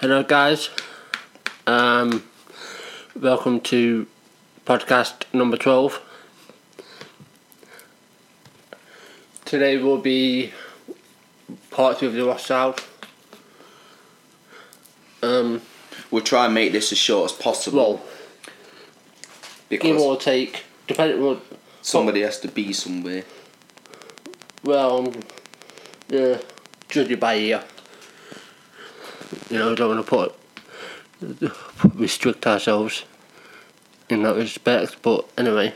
Hello, guys. Um, welcome to podcast number 12. Today will be part two of the Rothschild. Um, We'll try and make this as short as possible well, because or take, depending on. somebody has to be somewhere. Well, um, yeah, judge it by ear. You know, don't want to put restrict ourselves in that respect. But anyway,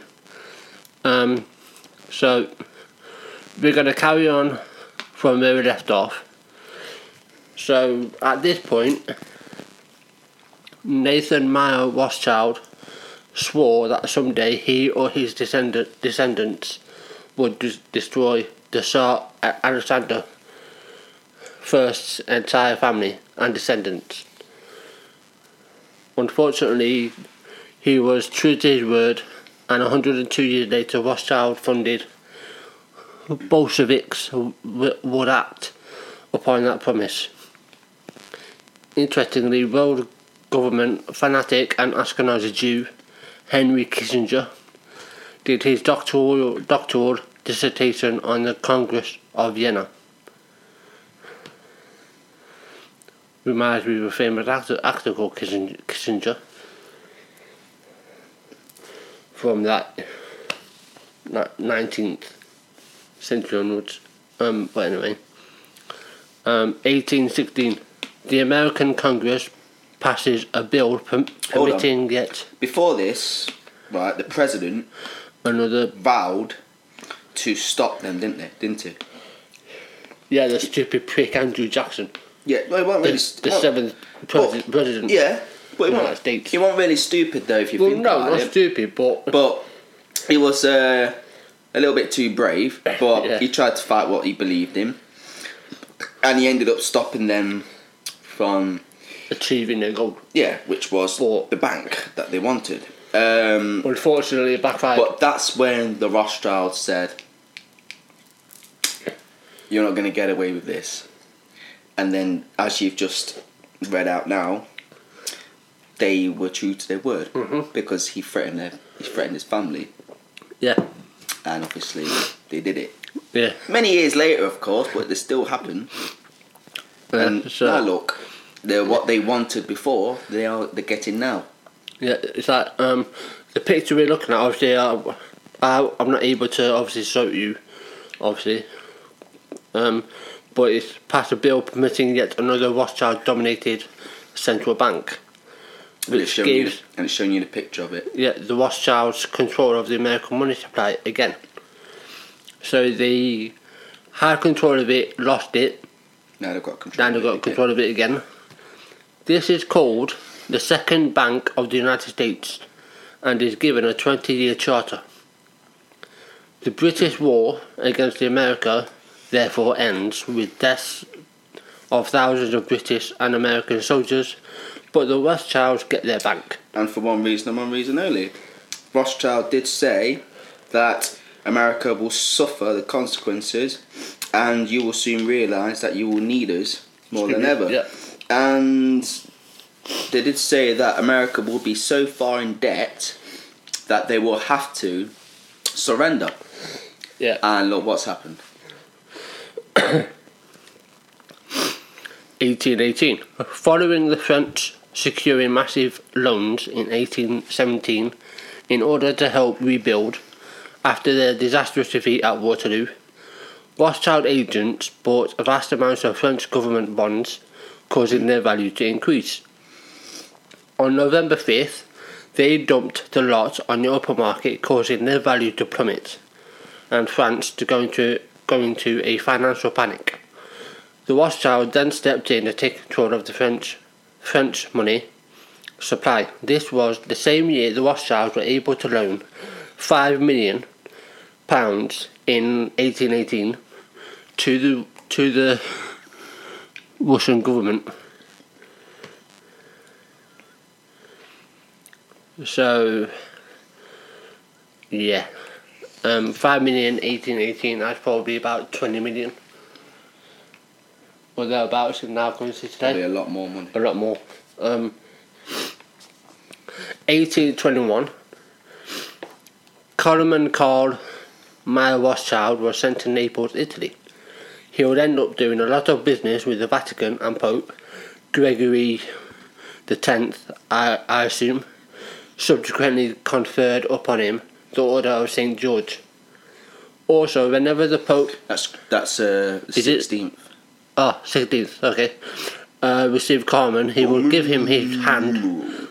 um, so we're going to carry on from where we left off. So at this point, Nathan Meyer Rothschild swore that someday he or his descendant, descendants would des- destroy the Tsar Alexander First's entire family and descendants. Unfortunately, he was true to his word, and 102 years later, Rothschild funded Bolsheviks would act upon that promise. Interestingly, world government fanatic and Ashkenazi Jew Henry Kissinger did his doctoral, doctoral dissertation on the Congress of Vienna. Reminds me of a famous actor, actor called Kissinger, from that ni- 19th century onwards. Um, but anyway, um, 1816, the American Congress passes a bill on. permitting yet Before this, right, the president another. vowed to stop them, didn't they? Didn't he? Yeah, the stupid prick Andrew Jackson, Yeah, well, he wasn't the, really. the well, seventh pres- president. Yeah, but he United wasn't, States. he wasn't really stupid though, if you Well, think no, about not it. stupid, but But he was uh, a little bit too brave, but Yeah. he tried to fight what he believed in. And he ended up stopping them from, achieving their goal. yeah, which was But- the bank that they wanted. Um, Unfortunately, it backfired. but that's when the Rothschilds said, You're not going to get away with this. And then, as you've just read out now, they were true to their word Mhm. because he threatened their, he threatened his family, yeah, and obviously they did it. yeah. Many years later, of course, but this still happened. And yeah, so, now look, they're what they wanted before. They are they're getting now. yeah, it's like um, the picture we're looking at. Obviously, I, I, I'm not able to obviously show you, obviously. Um, but it's passed a bill permitting yet another Rothschild-dominated central bank, And it's showing you, and it's showing you the picture of it. yeah, the Rothschilds control of the American money supply again. So they had control of it, lost it, Now they've got control. now they've of got it control of it again. This is called the Second Bank of the United States and is given a 20 year charter. The British war against the America therefore ends with deaths of thousands of British and American soldiers, but the Rothschilds get their bank. And for one reason and one reason only. Rothschild did say that America will suffer the consequences and you will soon realise that you will need us more than ever. Yeah. And they did say that America will be so far in debt that they will have to surrender. Yeah. And look what's happened. 1818. Following the French securing massive loans in 1817 in order to help rebuild after their disastrous defeat at Waterloo, Rothschild agents bought vast amounts of French government bonds, causing their value to increase. On November 5th, they dumped the lot on the open market, causing their value to plummet, and France to go into, go to a financial panic. The Rothschild then stepped in to take control of the French French money supply. This was the same year the Rothschilds were able to loan five million pounds in 1818 to the to the Russian government. So, yeah, um, five million 1818. That's probably about 20 million. or thereabouts in our currency Probably today. a lot more money. A lot more. Um, 1821, Coloman Carl Meyer Rothschild was sent to Naples, Italy. He would end up doing a lot of business with the Vatican and Pope Gregory the Tenth, I, I assume, subsequently conferred upon him the Order of St. George. Also, whenever the Pope That's that's uh, Is it- sixteenth. Oh, 16th, okay. Uh, received Carmen, he will give him his hand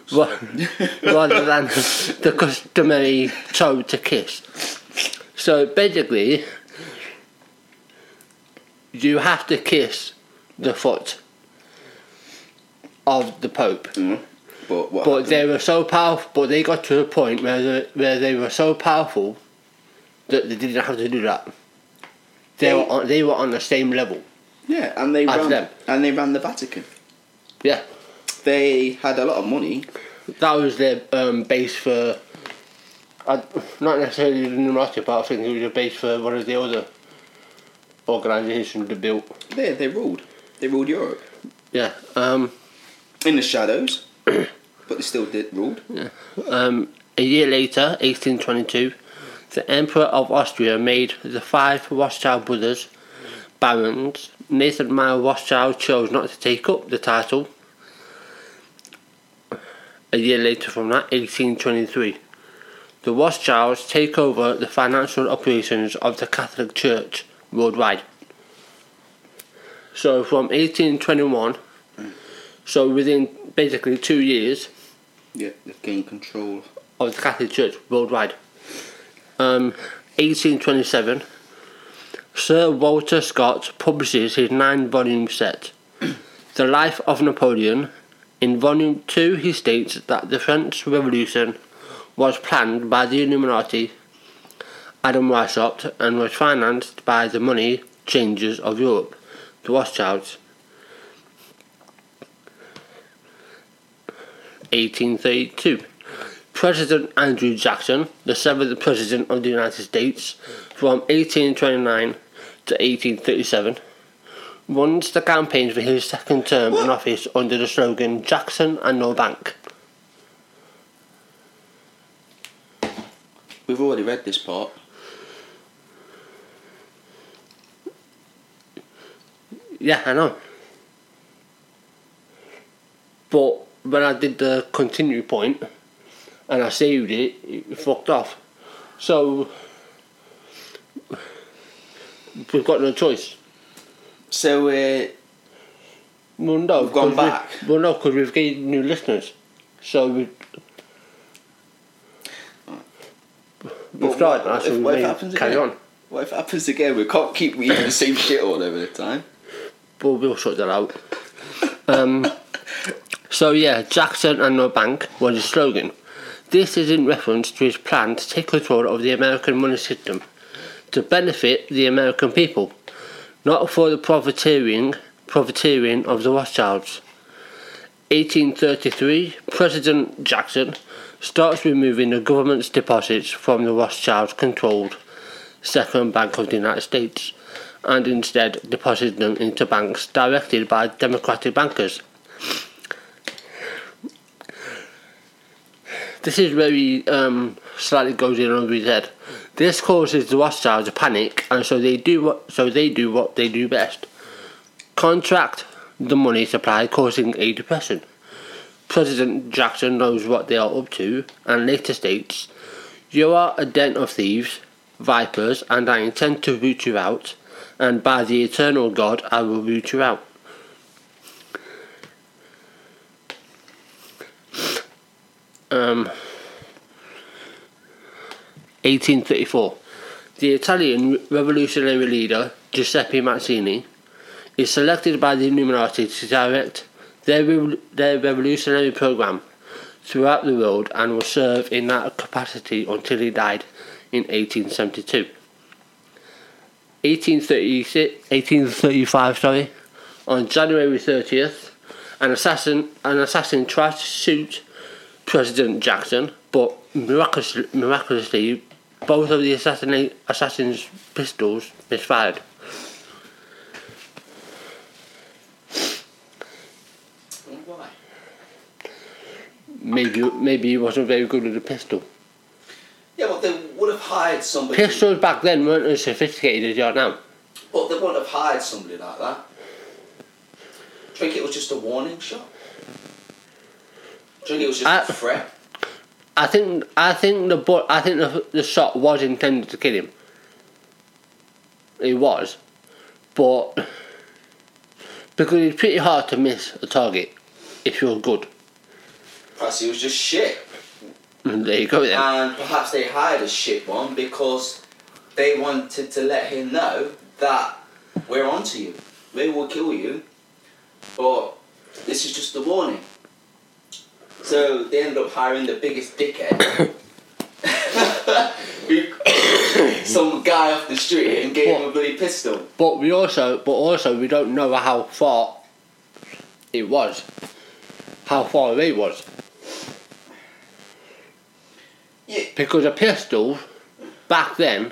rather than the customary toe to kiss. So basically, you have to kiss the foot of the Pope. But what? But happened? they were so powerful, but they got to a point where they, where they were so powerful that they didn't have to do that. They They- were on, they were on the same level. yeah, and they As ran them. and they ran the Vatican. Yeah. They had a lot of money. that was their um, base for. Uh, not necessarily the Illuminati, but I think it was a base for one of the other organisations they built. They they ruled. They ruled Europe Yeah. Um, in the shadows, but they still did ruled. um, a year later, 1822, the Emperor of Austria made the five Rothschild brothers barons. Nathan Meyer Rothschild chose not to take up the title. A year later from that, 1823, the Rothschilds take over the financial operations of the Catholic Church worldwide. So from 1821, so within basically two years, Yeah, they've gained control. of the Catholic Church worldwide. Um, 1827, Sir Walter Scott publishes his nine volume set, The Life of Napoleon. In volume 2, he states that the French Revolution was planned by the Illuminati, Adam Weishaupt, and was financed by the money changers of Europe, the Rothschilds. 1832. President Andrew Jackson, the seventh President of the United States, from 1829 to 1837, runs the campaign for his second term in office under the slogan Jackson and No Bank. We've already read this part. Yeah, I know. But when I did the continue point and I saved it, it fucked off. So we've got no choice. So uh, Well, no, We've gone back. We, well, no, because we've gained new listeners. So we. We've started what now, so if- we what happens carry again? on. what if it happens again? We can't keep reading the same shit all over the time. But we'll sort that out. Um, so yeah, Jackson and no bank was his slogan. This is in reference to his plan to take control of the American money system to benefit the American people, not for the profiteering profiteering of the Rothschilds. 1833, President Jackson starts removing the government's deposits from the Rothschilds controlled Second Bank of the United States and instead deposited them into banks directed by Democratic bankers. This is very um, slightly goes in over his head. This causes the Rothschilds to panic, and so they do what so they do what they do best: contract the money supply, causing a depression. President Jackson knows what they are up to, and later states, "You are a den of thieves, vipers, and I intend to root you out. And by the eternal God, I will root you out." Um, 1834. The Italian revolutionary leader Giuseppe Mazzini is selected by the Illuminati to direct their, rev- their revolutionary program throughout the world and will serve in that capacity until he died in 1872. 1836, 1835, sorry, on January 30th, an assassin, an assassin tries to shoot President Jackson, but miraculously, miraculously both of the assassinate, assassin's pistols misfired. Why? Maybe maybe he wasn't very good with a pistol. Yeah, but they would have hired somebody. Pistols back then weren't as sophisticated as they are now. But they wouldn't have hired somebody like that. Do you think it was just a warning shot? Do you think it was just I- a threat? I think I think the bu- I think the the shot was intended to kill him. It was, but because it's pretty hard to miss a target if you're good. Perhaps he was just shit. And there you go then. And perhaps they hired a shit one because they wanted to let him know that we're onto you. We will kill you, but this is just a warning. So they ended up hiring the biggest dickhead. Some guy off the street and gave him a bloody pistol. But we also, but also, we don't know how far it was, how far away it was, Yeah, because a pistol back then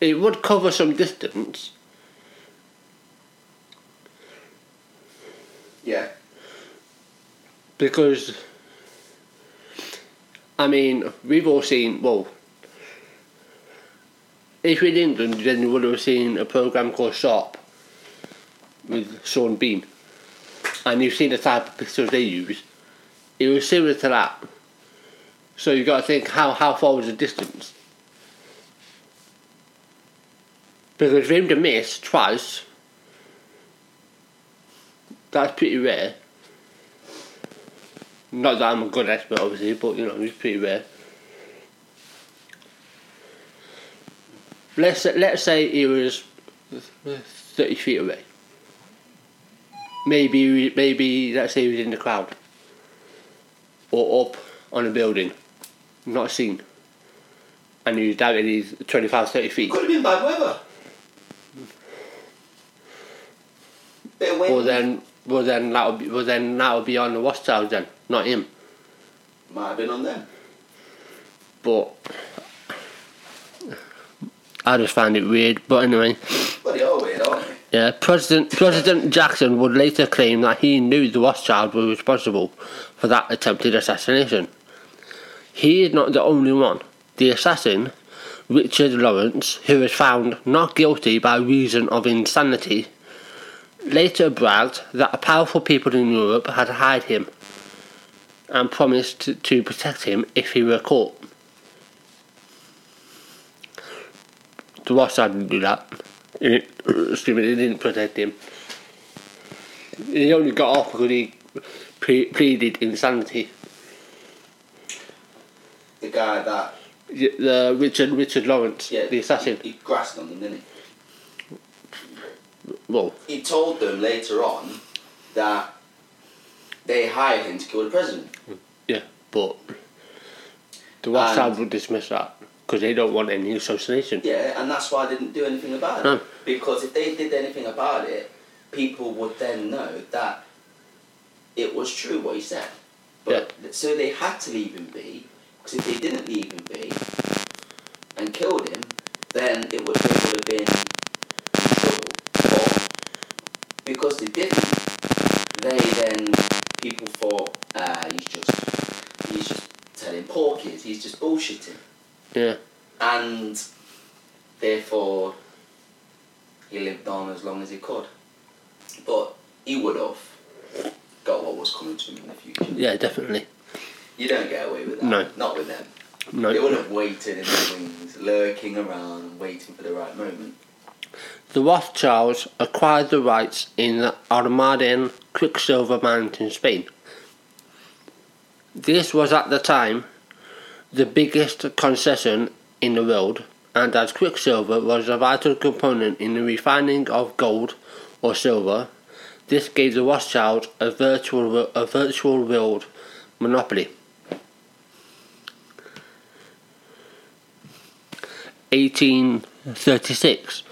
it would cover some distance, yeah. because I mean we've all seen well. If in England, then you would have seen a program called Sharpe with Sean Bean, and you've seen the type of pistols they use. It was similar to that. So you've got to think how how far was the distance? Because for him to miss twice, that's pretty rare. Not that I'm a good expert, obviously, but you know it's pretty rare. Let's let's say he was thirty feet away. Maybe maybe let's say he was in the crowd or up on a building, not seen, and he was down at his 25, 30 feet. Could have been bad weather. Bit of wind. Well then, well then that would be well then that would be on the Rothschilds then, not him. Might have been on them. But I just find it weird. But anyway, Well, they are weird, aren't they? yeah, President President Jackson would later claim that he knew the Rothschild were responsible for that attempted assassination. He is not the only one. The assassin, Richard Lawrence, who was found not guilty by reason of insanity, later bragged that powerful people in Europe had hired him and promised to, to protect him if he were caught. The Rothschild didn't do that. Excuse me, they didn't protect him. He only got off because he pre- pleaded insanity. The guy that The Richard Richard Lawrence, yeah, the assassin. He, he grassed on them, didn't he? Well, He told them later on that they hired him to kill the president. yeah, but the Rothschild would dismiss that because they don't want any association. Yeah, and that's why I didn't do anything about it. No. Because if they did anything about it, people would then know that it was true what he said. But so they had to leave him be. Because if they didn't leave him be and killed him, then it would, they would have been in trouble. But because they didn't, they then people thought, ah, he's just he's just telling porkies, he's just bullshitting Yeah, and therefore he lived on as long as he could. But he would have got what was coming to him in the future. yeah, definitely. You don't get away with that. No. Not with them. No. They would have waited in the wings, lurking around waiting for the right moment. The Rothschilds acquired the rights in the Almaden Quicksilver mine in Spain. This was at the time the biggest concession in the world, and as Quicksilver was a vital component in the refining of gold or silver, this gave the Rothschilds a virtual a virtual world monopoly. 1836.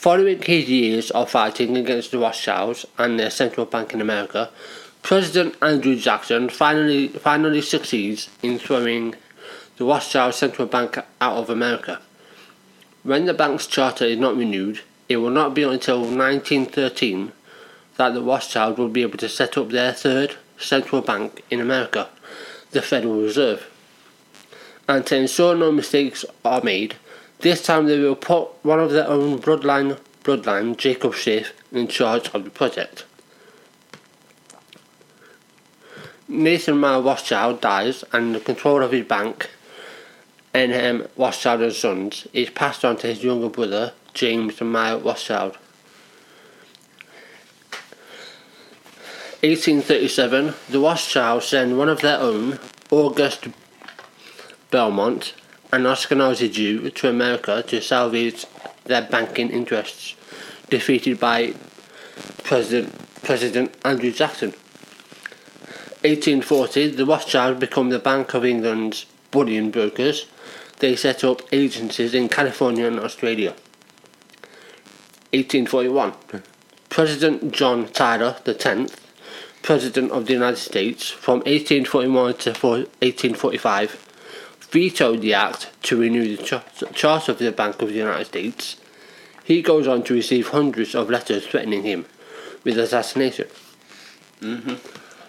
Following his years of fighting against the Rothschilds and their central bank in America, President Andrew Jackson finally finally succeeds in throwing the Rothschild central bank out of America. When the bank's charter is not renewed it will not be until 1913 that the Rothschild will be able to set up their third central bank in America, the Federal Reserve. And to ensure no mistakes are made, this time they will put one of their own bloodline, bloodline Jacob Schiff, in charge of the project. Nathan Meyer Rothschild dies, and the control of his bank, NM Rothschild and Sons, is passed on to his younger brother, James Meyer Rothschild. 1837, the Rothschilds send one of their own, August Belmont, an Ashkenazi Jew, to America to salvage their banking interests, defeated by President, President Andrew Jackson. 1840, the Rothschilds become the Bank of England's bullion brokers. They set up agencies in California and Australia. 1841, President John Tyler X, President of the United States, from 1841 to 1845, vetoed the act to renew the char- charter of the Bank of the United States. He goes on to receive hundreds of letters threatening him with assassination. Mm-hmm.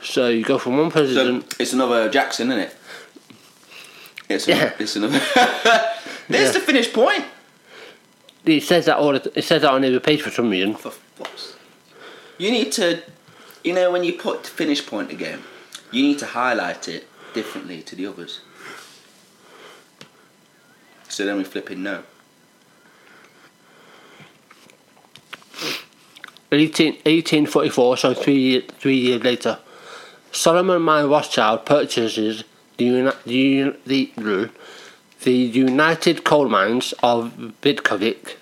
So you go from one So president. it's another Jackson, isn't it? It's, Yeah. another, it's another. There's Yeah. the finish point. it says that all. It says that on every page for some reason. For fuck's You need to, you know, when you put the finish point again, you need to highlight it differently to the others. So then we flipping know. 18, 1844, so three, year, three years later, Solomon Meyer Rothschild purchases the, the, the, the United Coal Mines of Vitkovice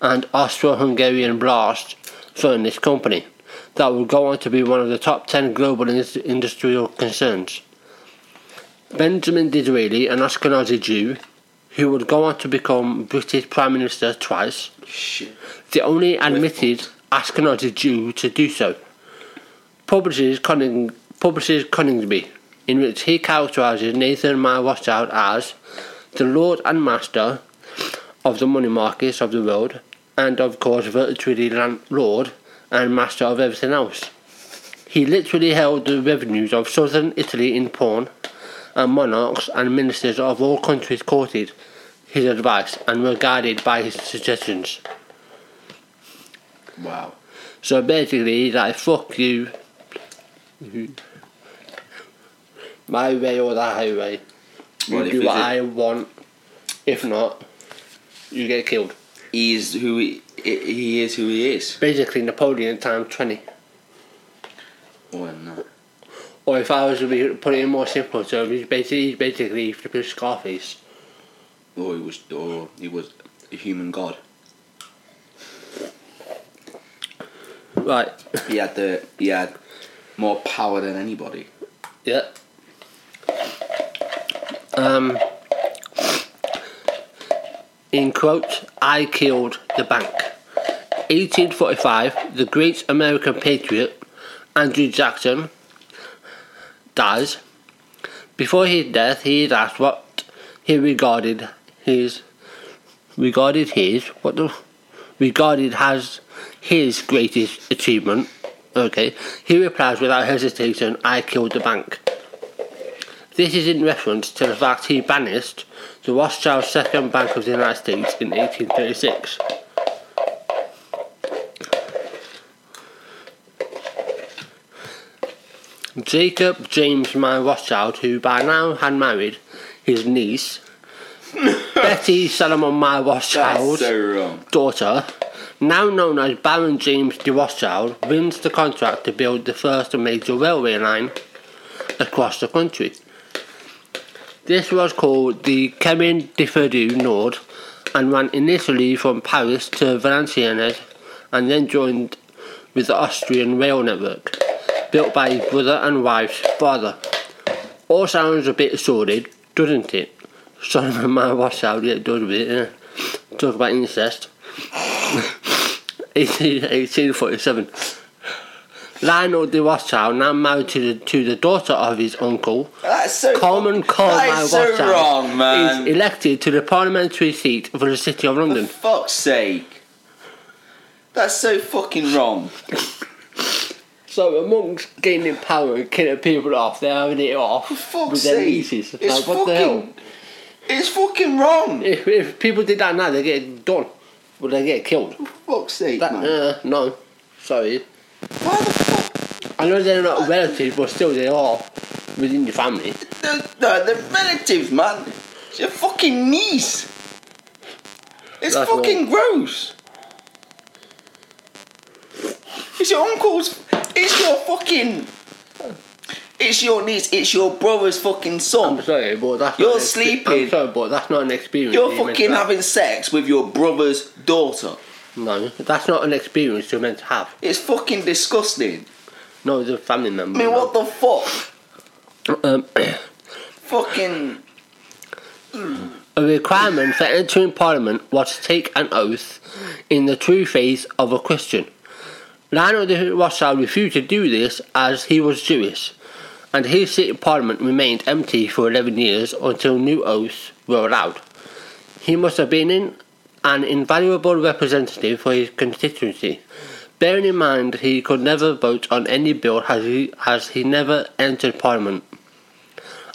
and Austro-Hungarian Blast Furnace Company that would go on to be one of the top 10 global indus- industrial concerns. Benjamin Disraeli, an Ashkenazi Jew, who would go on to become British Prime Minister twice, Shit. the only admitted Ashkenazi Jew to do so. Publishes, Conning, publishes Coningsby, in which he characterises Nathan Meyer Rothschild as the Lord and Master of the money markets of the world, and of course virtually landlord and master of everything else. He literally held the revenues of southern Italy in pawn, and monarchs and ministers of all countries courted his advice and were guided by his suggestions. Wow. So basically, he's like, fuck you. My way or the highway. You Well, do what I want. If not, you get killed. He's who he, he is. Who he is. Basically, Napoleon times 20. Well, no. Or if I was to be, put it in more simple terms, he's basically, he's basically Scarface. Or he was. Or he was a human god. Right, He had the. He had more power than anybody. yeah. Um, in quote, I killed the bank. 1845, the great American patriot Andrew Jackson dies. Before his death, he is asked what he regarded his regarded his what the regarded as his greatest achievement. Okay, he replies without hesitation, "I killed the bank." This is in reference to the fact he banished the Rothschild Second Bank of the United States in 1836. Jacob James Rothschild, who by now had married his niece, Betty Solomon Meyer Rothschild, so daughter, now known as Baron James de Rothschild, wins the contract to build the first major railway line across the country. This was called the Chemin de Fer Nord and ran initially from Paris to Valenciennes and then joined with the Austrian rail network, built by his brother and wife's father. All sounds a bit sordid, doesn't it? Solomon Man Rothschild, yeah, it does a bit, yeah. Talk about incest. 18, 1847. Lionel de Rothschild, now married to the, to the daughter of his uncle, That's so. Coleman Coleman That is so wrong, man. is elected to the parliamentary seat for the City of For London. fuck's sake. That's so fucking wrong. So amongst gaining power and killing people off, they're having it off For fuck's with their sake. nieces. It's Like, what the hell? It's fucking wrong. If, if people did that now, they get done. Would they get killed? For fuck's sake, That, man. uh, no. Sorry. Why the fuck? I know they're not relatives, but still they are within your family. They're, they're relatives, man. It's your fucking niece. It's That's fucking gross. It's your uncle's. It's your fucking. It's your niece. It's your brother's fucking I'm son. sorry, but that's You're not expe- sleeping. I'm sorry, but that's not an experience. You're fucking having sex with your brother's daughter. No, that's not an experience you're meant to have. It's fucking disgusting. No, it's a family member. I mean, no. what the fuck? Um, Fucking. a requirement for entering Parliament was to take an oath in the true faith of a Christian. Lionel Rothschild refused to do this as he was Jewish, and his seat in Parliament remained empty for 11 years until new oaths were allowed. He must have been in an invaluable representative for his constituency, bearing in mind he could never vote on any bill as he, as he never entered Parliament.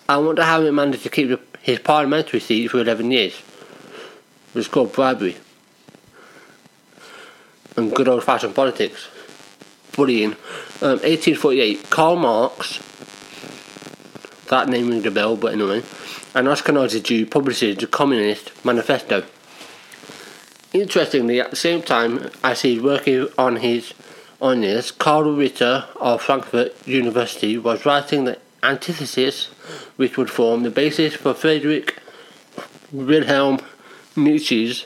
I wonder how he managed to keep his parliamentary seat for 11 years. It was called bribery. And good old fashioned politics. Bullying. Um, 1848, Karl Marx, that name rings a bell, but anyway, an Ashkenazi Jew publishes the Communist Manifesto. Interestingly, at the same time as he's working on his on this, Karl Ritter of Frankfurt University was writing the antithesis which would form the basis for Friedrich Wilhelm Nietzsche's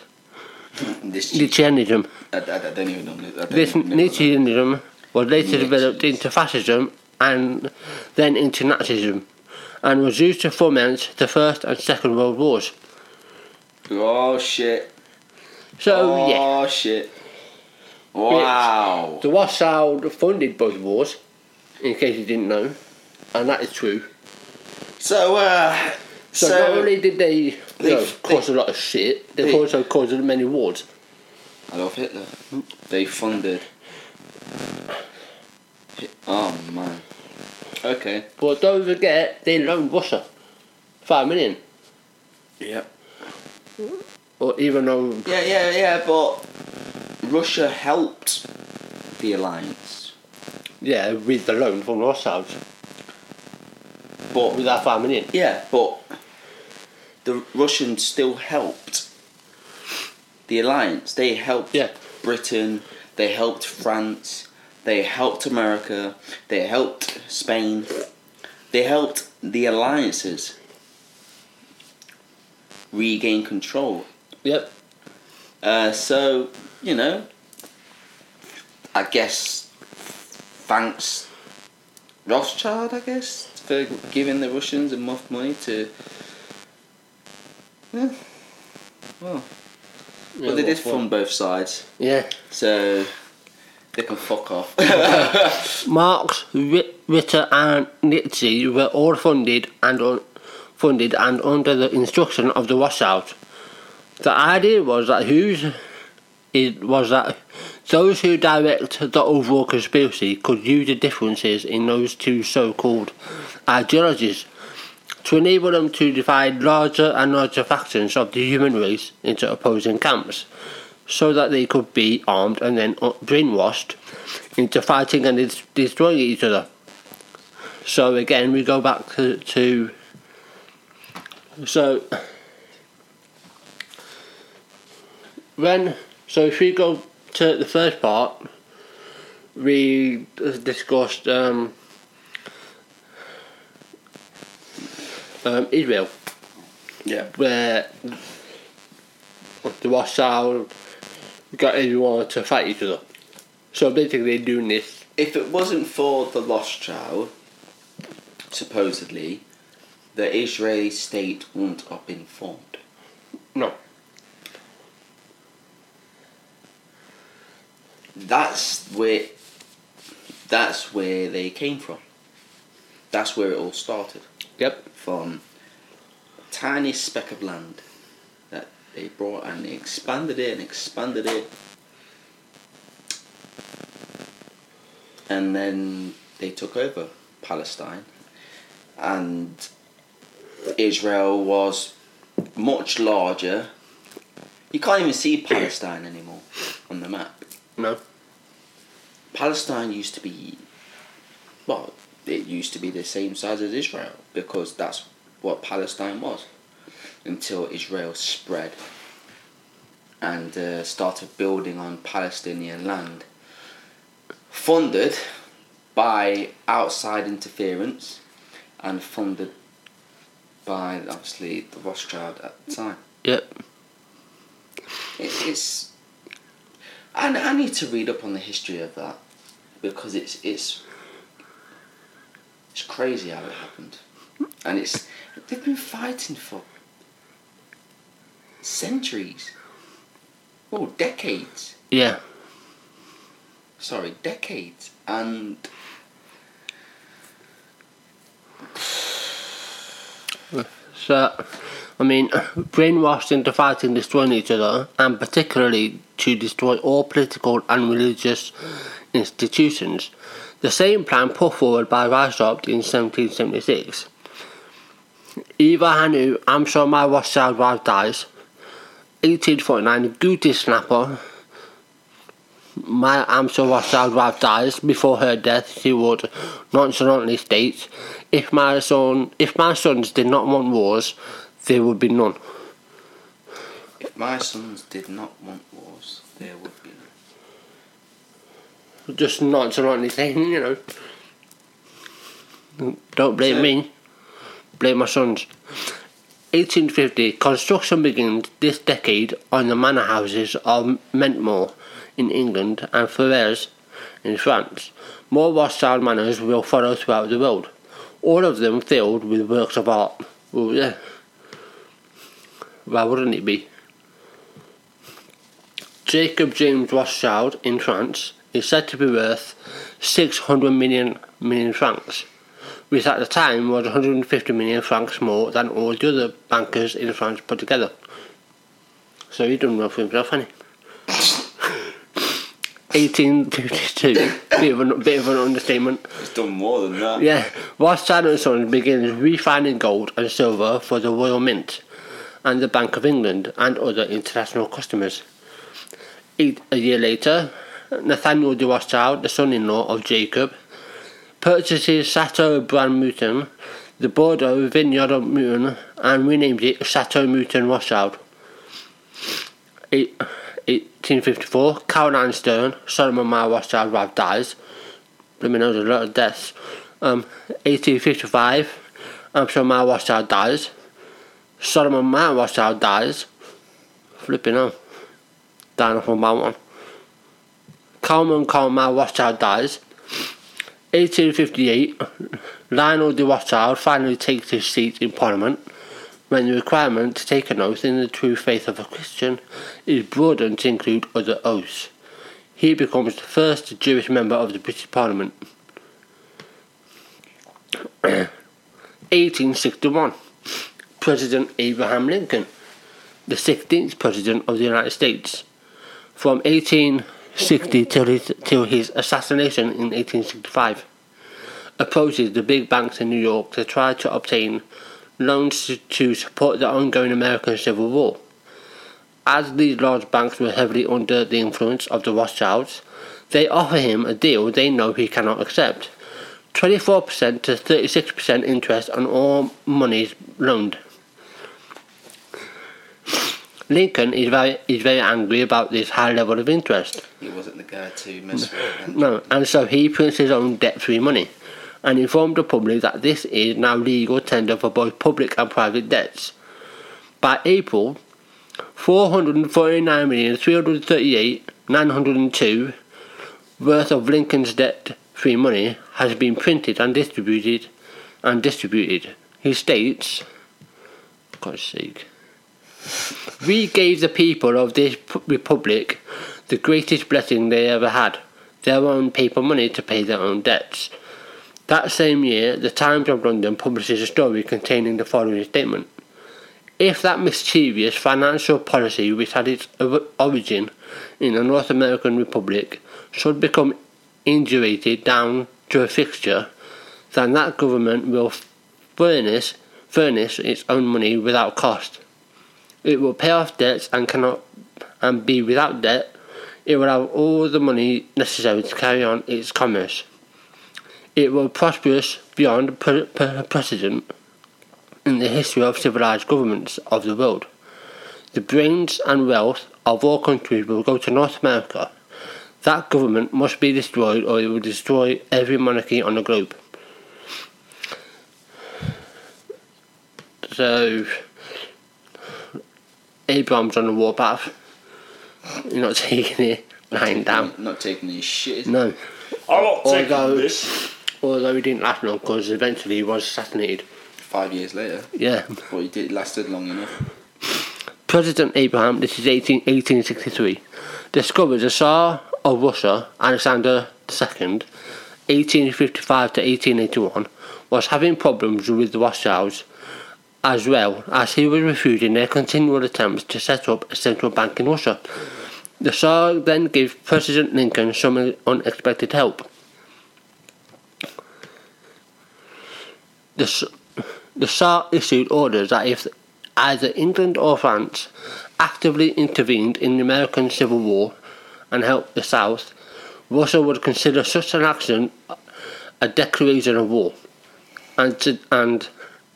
Nietzscheanism. I, I, I don't even know. Don't This even know Nietzscheanism was later Nietzsche. developed into fascism and then into Nazism and was used to foment the First and Second World Wars. Oh shit. So, yeah. oh shit. Wow. The Rothschild funded both wars, in case you didn't know, and that is true. So, uh, So, so, not only did they, you they- know, cause a lot of shit, they've they- also caused many wars. Adolf Hitler, they funded. Oh man. Okay. But don't forget, they loaned Russia five million. Yep. Or even though, Yeah, yeah, yeah, but Russia helped the alliance, yeah, with the loan from Rothschilds, but with that five million. yeah, but the Russians still helped the alliance. They helped Yeah. Britain. They helped France. They helped America. They helped Spain. They helped the alliances regain control. Yep. Uh, so you know, I guess thanks Rothschild, I guess, for giving the Russians enough money to. Yeah. Well, well, they did fund both sides, Yeah. so they can fuck off. Marx, Ritter, and Nietzsche were all funded and un- funded and under the instruction of the Rothschilds. The idea was that it was that those who direct the overall conspiracy could use the differences in those two so-called ideologies to enable them to divide larger and larger factions of the human race into opposing camps so that they could be armed and then brainwashed into fighting and destroying each other. So again, we go back to, to so when so if we go to the first part, we discussed um, um, Israel yeah. where the Rothschild got everyone to fight each other. So basically, doing this. If it wasn't for the Rothschild, supposedly, the Israeli state wouldn't have been formed. No. That's where. That's where they came from. That's where it all started. Yep. From a tiny speck of land they brought and they expanded it and expanded it. and then they took over Palestine, and Israel was much larger. You can't even see Palestine anymore on the map. No. Palestine used to be, well, it used to be the same size as Israel because that's what Palestine was until Israel spread and uh, started building on Palestinian land, funded by outside interference and funded by obviously the Rothschild at the time. Yep. It, it's. I, I need to read up on the history of that because it's it's it's crazy how it happened, and it's they've been fighting for centuries, oh decades. Yeah. Sorry, decades, and So, I mean, brainwashed into fighting, destroying each other, and particularly to destroy all political and religious institutions. The same plan put forward by Weishaupt in 1776. Eva Hanau, I'm sure my Rothschild wife dies. 1849, Gutle Schnapper, my I'm sure Rothschild wife dies. Before her death, she would nonchalantly state, "If my son, if my sons did not want wars, there would be none." if my sons did not want wars, there would be none. Just nonchalantly saying, you know, don't blame So- me, blame my sons. 1850, construction begins this decade on the manor houses of Mentmore in England and Ferrières in France. More Rothschild manors will follow throughout the world, all of them filled with works of art. Well, yeah. Why wouldn't it be? Jacob James Rothschild in France is said to be worth 600 million million francs, which at the time was 150 million francs more than all the other bankers in France put together. So he done well for himself, hasn't he? 1852, bit of, an, bit of an understatement. It's done more than that. Yeah, Rothschild and Sons begins refining gold and silver for the Royal Mint and the Bank of England and other international customers. Eight, a year later, Nathaniel de Rothschild, the son-in-law of Jacob, purchases Chateau Brane Mouton, the Bordeaux vineyard of Mouton, and renames it Chateau Mouton Rothschild. Eight, 1854, Caroline Stern, Solomon Mar Rothschild wife dies. Blooming knows a lot of deaths. Um, 1855, Amsterdam Mar Rothschild dies. Solomon Mar Rothschild dies. Flipping on. Dying off on that one. Coleman Coleman Rothschild dies. 1858, Lionel de Rothschild finally takes his seat in Parliament when the requirement to take an oath in the true faith of a Christian is broadened to include other oaths. He becomes the first Jewish member of the British Parliament. 1861, President Abraham Lincoln, the 16th President of the United States. From 1860 till his, till his assassination in 1865, approaches the big banks in New York to try to obtain loans to, to support the ongoing American Civil War. As these large banks were heavily under the influence of the Rothschilds, they offer him a deal they know he cannot accept 24% to 36% interest on all monies loaned. Lincoln is very, is very angry about this high level of interest. He wasn't the guy to mess with. No, and so he prints his own debt-free money and informed the public that this is now legal tender for both public and private debts. By April, 449,338,902 worth of Lincoln's debt-free money has been printed and distributed and distributed. He states, God's sake, we gave the people of this republic the greatest blessing they ever had, their own paper money to pay their own debts. That same year, the Times of London publishes a story containing the following statement. If that mischievous financial policy which had its origin in the North American Republic should become indurated down to a fixture, then that government will furnish furnish its own money without cost. It will pay off debts and cannot and be without debt. It will have all the money necessary to carry on its commerce. It will prosperous beyond pre- pre- precedent in the history of civilized governments of the world. The brains and wealth of all countries will go to North America. That government must be destroyed or it will destroy every monarchy on the globe. So, Abraham's on the warpath. You're not taking it lying down. Not taking any shit. No. I'm not taking Although- this. Although he didn't last long because eventually he was assassinated. Five years later. Yeah. Well, he did lasted long enough. President Abraham, this is 18, 1863, discovered the Tsar of Russia, Alexander II, 1855 to 1881, was having problems with the Rothschilds, as well as he was refusing their continual attempts to set up a central bank in Russia. The Tsar then gave President Lincoln some unexpected help. The, the Tsar issued orders that if either England or France actively intervened in the American Civil War and helped the South, Russia would consider such an action a declaration of war and, to, and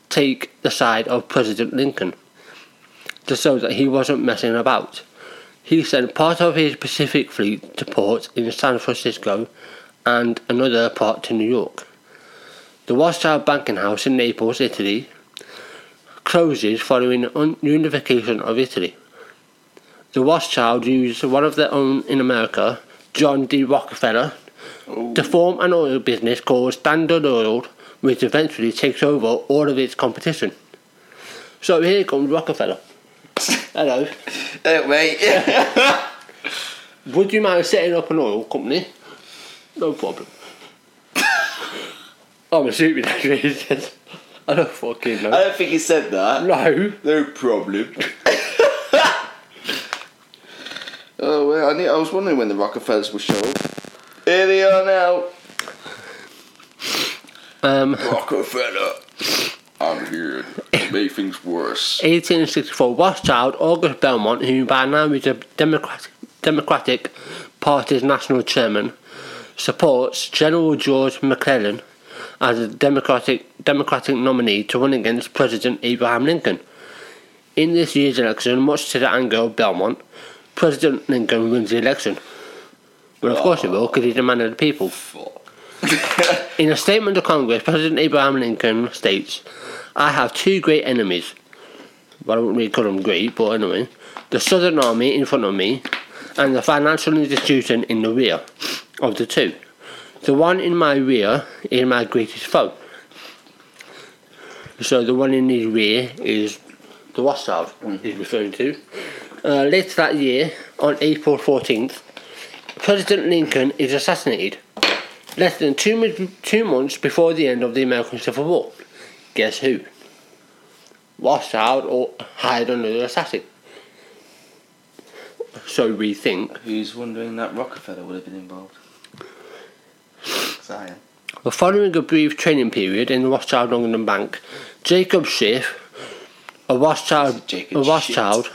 take the side of President Lincoln to show that he wasn't messing about. He sent part of his Pacific Fleet to port in San Francisco and another part to New York. The Rothschild banking house in Naples, Italy, closes following unification of Italy. The Rothschilds used one of their own in America, John D. Rockefeller, to form an oil business called Standard Oil, which eventually takes over all of its competition. So here comes Rockefeller. Hello. Hey, mate. Would you mind setting up an oil company? No problem. I'm assuming that's what he said. I don't fucking know. I don't think he said that. No. No problem. oh well, I, knew, I was wondering when the Rockefellers would show up. Here they are now. Um, Rockefeller. I'm here to make things worse. 1864, Rothschild August Belmont, who by now is the Democratic, Democratic Party's national chairman, supports General George McClellan as a Democratic Democratic nominee to run against President Abraham Lincoln. In this year's election, much to the anger of Belmont, President Lincoln wins the election. Well, of course he will, because he's a man of the people. In a statement to Congress, President Abraham Lincoln states, I have two great enemies. Well, I wouldn't really call them great, but anyway. The Southern Army in front of me, and the financial institution in the rear of the two. The one in my rear is my greatest foe. So the one in his rear is the Rothschild he's referring to. Uh, later that year, on April 14th, President Lincoln is assassinated less than two, two months before the end of the American Civil War. Guess who? Rothschild or hired another assassin. So we think. Who's wondering that Rockefeller would have been involved? Zion. Well, following a brief training period in the Rothschild London Bank, Jacob Schiff, a Rothschild, a Rothschild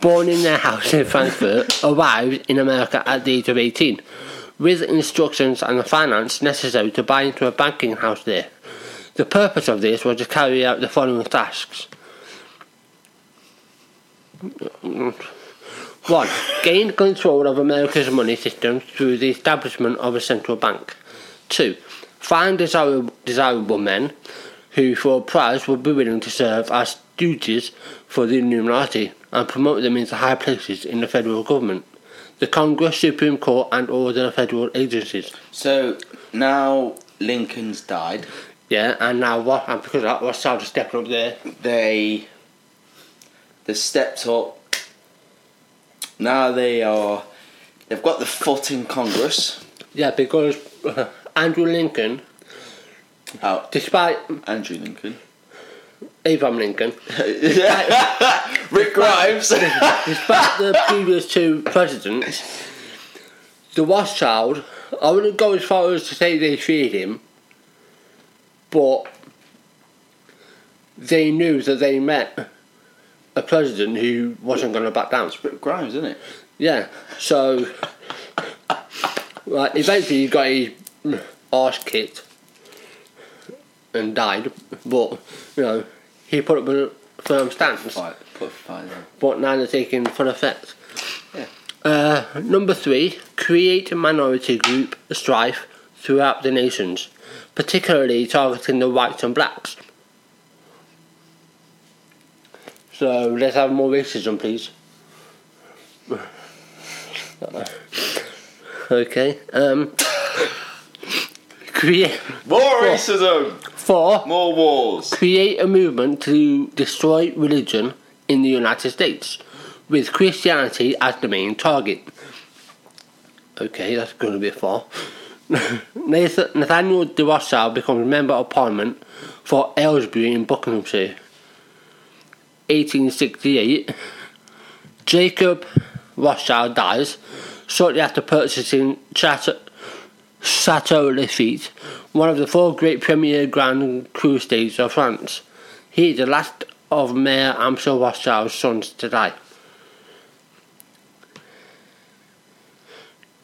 born in their house in Frankfurt, arrived in America at the age of 18, with instructions and the finance necessary to buy into a banking house there. The purpose of this was to carry out the following tasks. 1. Gain control of America's money system through the establishment of a central bank. 2. Find desirable, desirable men who, for a price, would be willing to serve as stooges for the Illuminati and promote them into high places in the federal government, the Congress, Supreme Court, and all the federal agencies. So now Lincoln's died. Yeah, and now what? And because of that, Rothschild is stepping up there. They they stepped up. Now they are. They've got the foot in Congress. Yeah, because uh, Andrew Lincoln, Oh, despite Andrew Lincoln. Abraham Lincoln, Rick Grimes. despite the previous two presidents, the Rothschild, I wouldn't go as far as to say they feared him, but they knew that they met a president who wasn't going to back down. It's bit Grimes, isn't it? Yeah, so like eventually he got his arse kicked and died, but you know he put up a firm stance. Fight, put fight but now they're taking full effect. Yeah. Uh, number three, create a minority group strife throughout the nations, particularly targeting the whites and blacks. So let's have more racism, please. Okay. Um, create More racism! Four. More wars! create a movement to destroy religion in the United States, with Christianity as the main target. Okay, that's going to be far. Nath- Nathaniel de Rothschild becomes Member of Parliament for Aylesbury in Buckinghamshire. 1868. Jacob Rothschild dies shortly after purchasing Chateau, Chateau Lafite, one of the four great premier Grand Cru estates of France. He is the last of Mayer Amschel Rothschild's sons to die.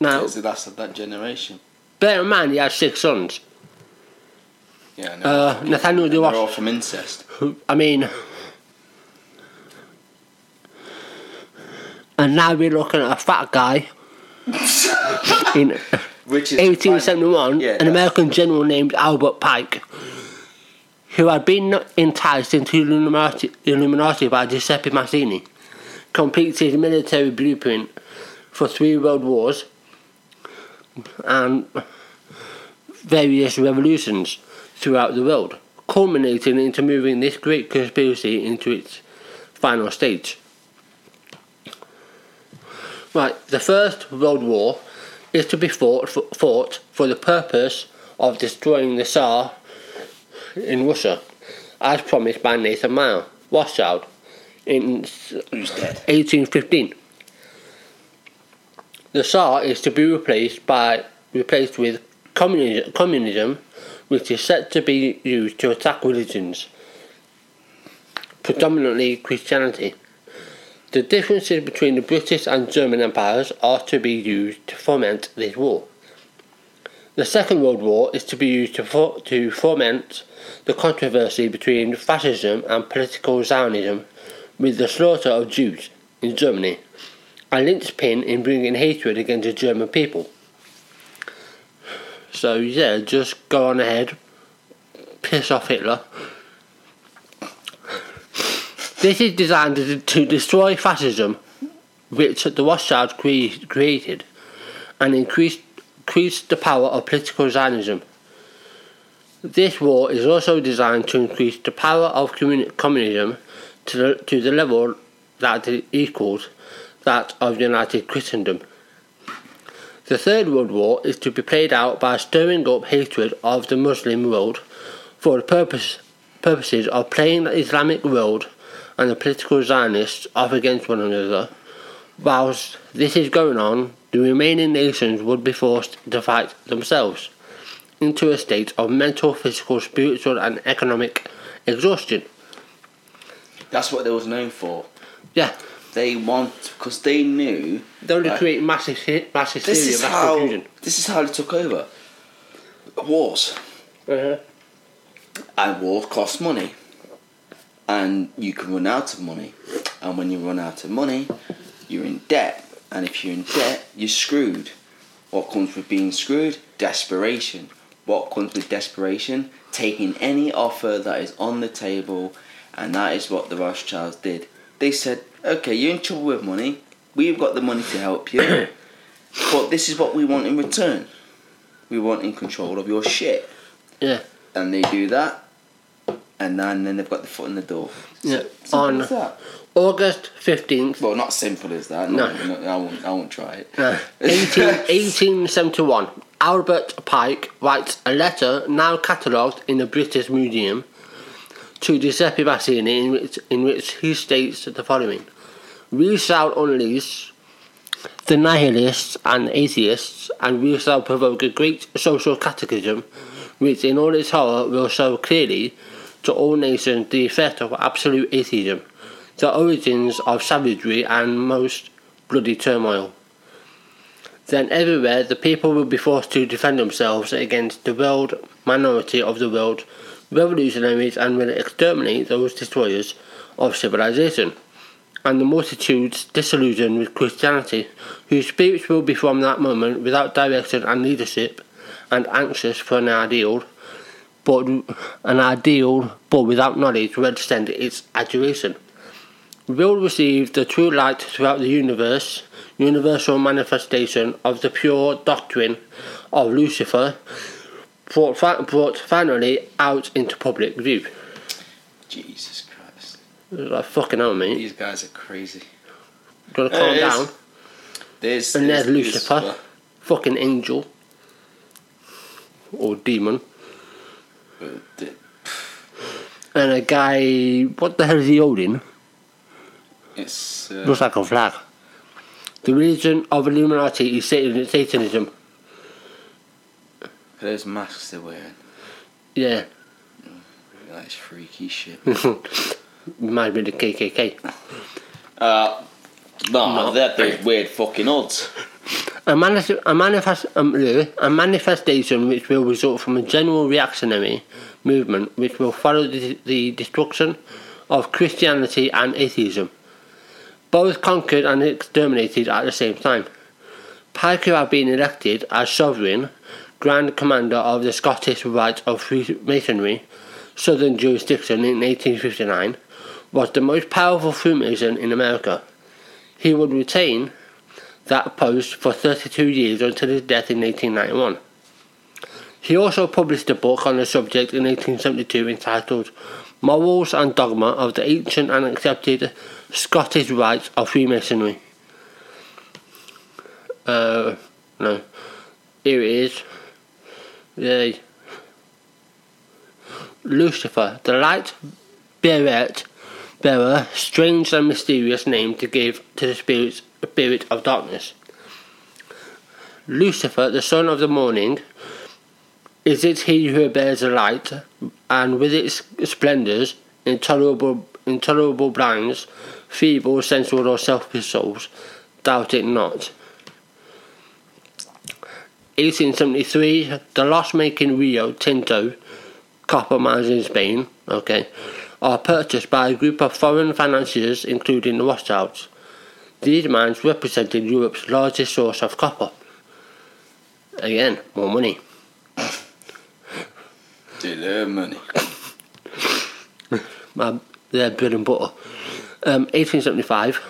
Now, It's the last of that generation. bear in mind he had six sons. Yeah, no. Uh, Nathaniel de They're all from incest. I mean, and now we're looking at a fat guy in Which is 1871, Yeah, an American general named Albert Pike, who had been enticed into Illuminati, Illuminati by Giuseppe Mazzini, completed military blueprint for three world wars and various revolutions throughout the world, culminating into moving this great conspiracy into its final stage. Right, the First World War is to be fought for, fought for the purpose of destroying the Tsar in Russia, as promised by Nathan Mayer, Rothschild, in 1815. The Tsar is to be replaced by replaced with communism, communism, which is set to be used to attack religions, predominantly Christianity. The differences between the British and German empires are to be used to foment this war. The Second World War is to be used to, fo- to foment the controversy between fascism and political Zionism with the slaughter of Jews in Germany, a linchpin in bringing hatred against the German people. So, yeah, just go on ahead, piss off Hitler. This is designed to, destroy fascism, which the Rothschilds cre- created, and increase, increase the power of political Zionism. This war is also designed to increase the power of communi- communism to the, to the level that it equals that of United Christendom. The Third World War is to be played out by stirring up hatred of the Muslim world for the purpose, purposes of playing the Islamic world and the political Zionists off against one another. Whilst this is going on, the remaining nations would be forced to fight themselves into a state of mental, physical, spiritual, and economic exhaustion. That's what they was known for. Yeah, They want because they knew they only Right. create massive, massive this is mass how confusion. this is how they took over. Wars Uh-huh. and wars cost money, and you can run out of money, and when you run out of money, you're in debt, and if you're in debt, you're screwed. What comes with being screwed? Desperation. What comes with desperation? Taking any offer that is on the table, and that is what the Rothschilds did. They said, "Okay, you're in trouble with money. We've got the money to help you, but this is what we want in return. We want in control of your shit." Yeah. And they do that, and then, then they've got the foot in the door. Yeah. Simple On as that. August 15th, Well, not simple as that. No, no, I won't. I won't try it. uh, 18, 1871, Albert Pike writes a letter now catalogued in the British Museum to Giuseppe Mazzini in which, in which he states the following We shall unleash the nihilists and atheists, and we shall provoke a great social cataclysm, which in all its horror will show clearly to all nations the effect of absolute atheism, the origins of savagery and most bloody turmoil. Then everywhere the people will be forced to defend themselves against the world minority of the world revolutionaries and will exterminate those destroyers of civilization and the multitudes disillusioned with Christianity, whose spirits will be from that moment without direction and leadership, and anxious for an ideal, but an ideal, but without knowledge, will extend its adoration. Will receive the true light throughout the universe, universal manifestation of the pure doctrine of Lucifer, brought, brought finally out into public view. Jesus Christ. Like fucking hell, mate. These guys are crazy. Gotta calm down. There's, And there's there's Lucifer. Fucking angel. Or demon. And a guy. What the hell is he holding? It's uh, Looks like a flag. The religion of Illuminati is Satan- Satanism. those masks they're wearing. Yeah. That's freaky shit. Reminds me of the KKK. Uh, no, No. they're those weird fucking odds. A, manif- a, manifest- um, a manifestation which will result from a general reactionary movement which will follow the, the destruction of Christianity and atheism, both conquered and exterminated at the same time. Pike, who had been elected as sovereign Grand Commander of the Scottish Rite of Freemasonry, Southern Jurisdiction in 1859, was the most powerful Freemason in America. He would retain that post for 32 years until his death in 1891. He also published a book on the subject in 1872 entitled Morals and Dogma of the Ancient and Accepted Scottish Rites of Freemasonry. Uh, no. Here it is. Yay. Lucifer, the light bearer, strange and mysterious name to give to the spirit, spirit of darkness. Lucifer, the son of the morning, is it he who bears the light, and with its splendours, intolerable, intolerable blinds, feeble, sensual, or selfish souls, doubt it not. 1873, the loss-making Rio Tinto copper mines in Spain, okay, are purchased by a group of foreign financiers, including the Rothschilds. These mines represented Europe's largest source of copper. Again, more money. They love money. my, their bread and butter. Um, 1875.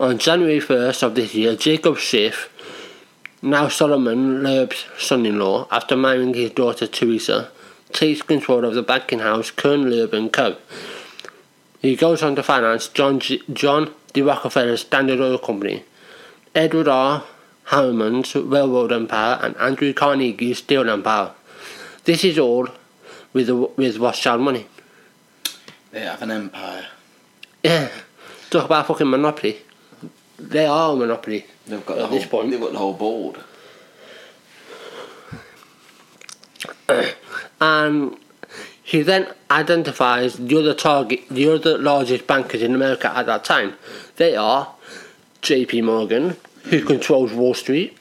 On January 1st of this year, Jacob Schiff, now Solomon Loeb's son-in-law, after marrying his daughter Teresa, takes control of the banking house Kuhn Loeb and Co. He goes on to finance John, G- John D. Rockefeller Standard Oil Company, Edward R. Harriman's Railroad Empire, and Andrew Carnegie's Steel Empire. This is all with the, with Rothschild money. They have an empire. Yeah, talk about fucking monopoly. They are a monopoly They've got at the whole, this point. They've got the whole board. And he then identifies the other target, the other largest bankers in America at that time. They are J.P. Morgan, who controls Wall Street,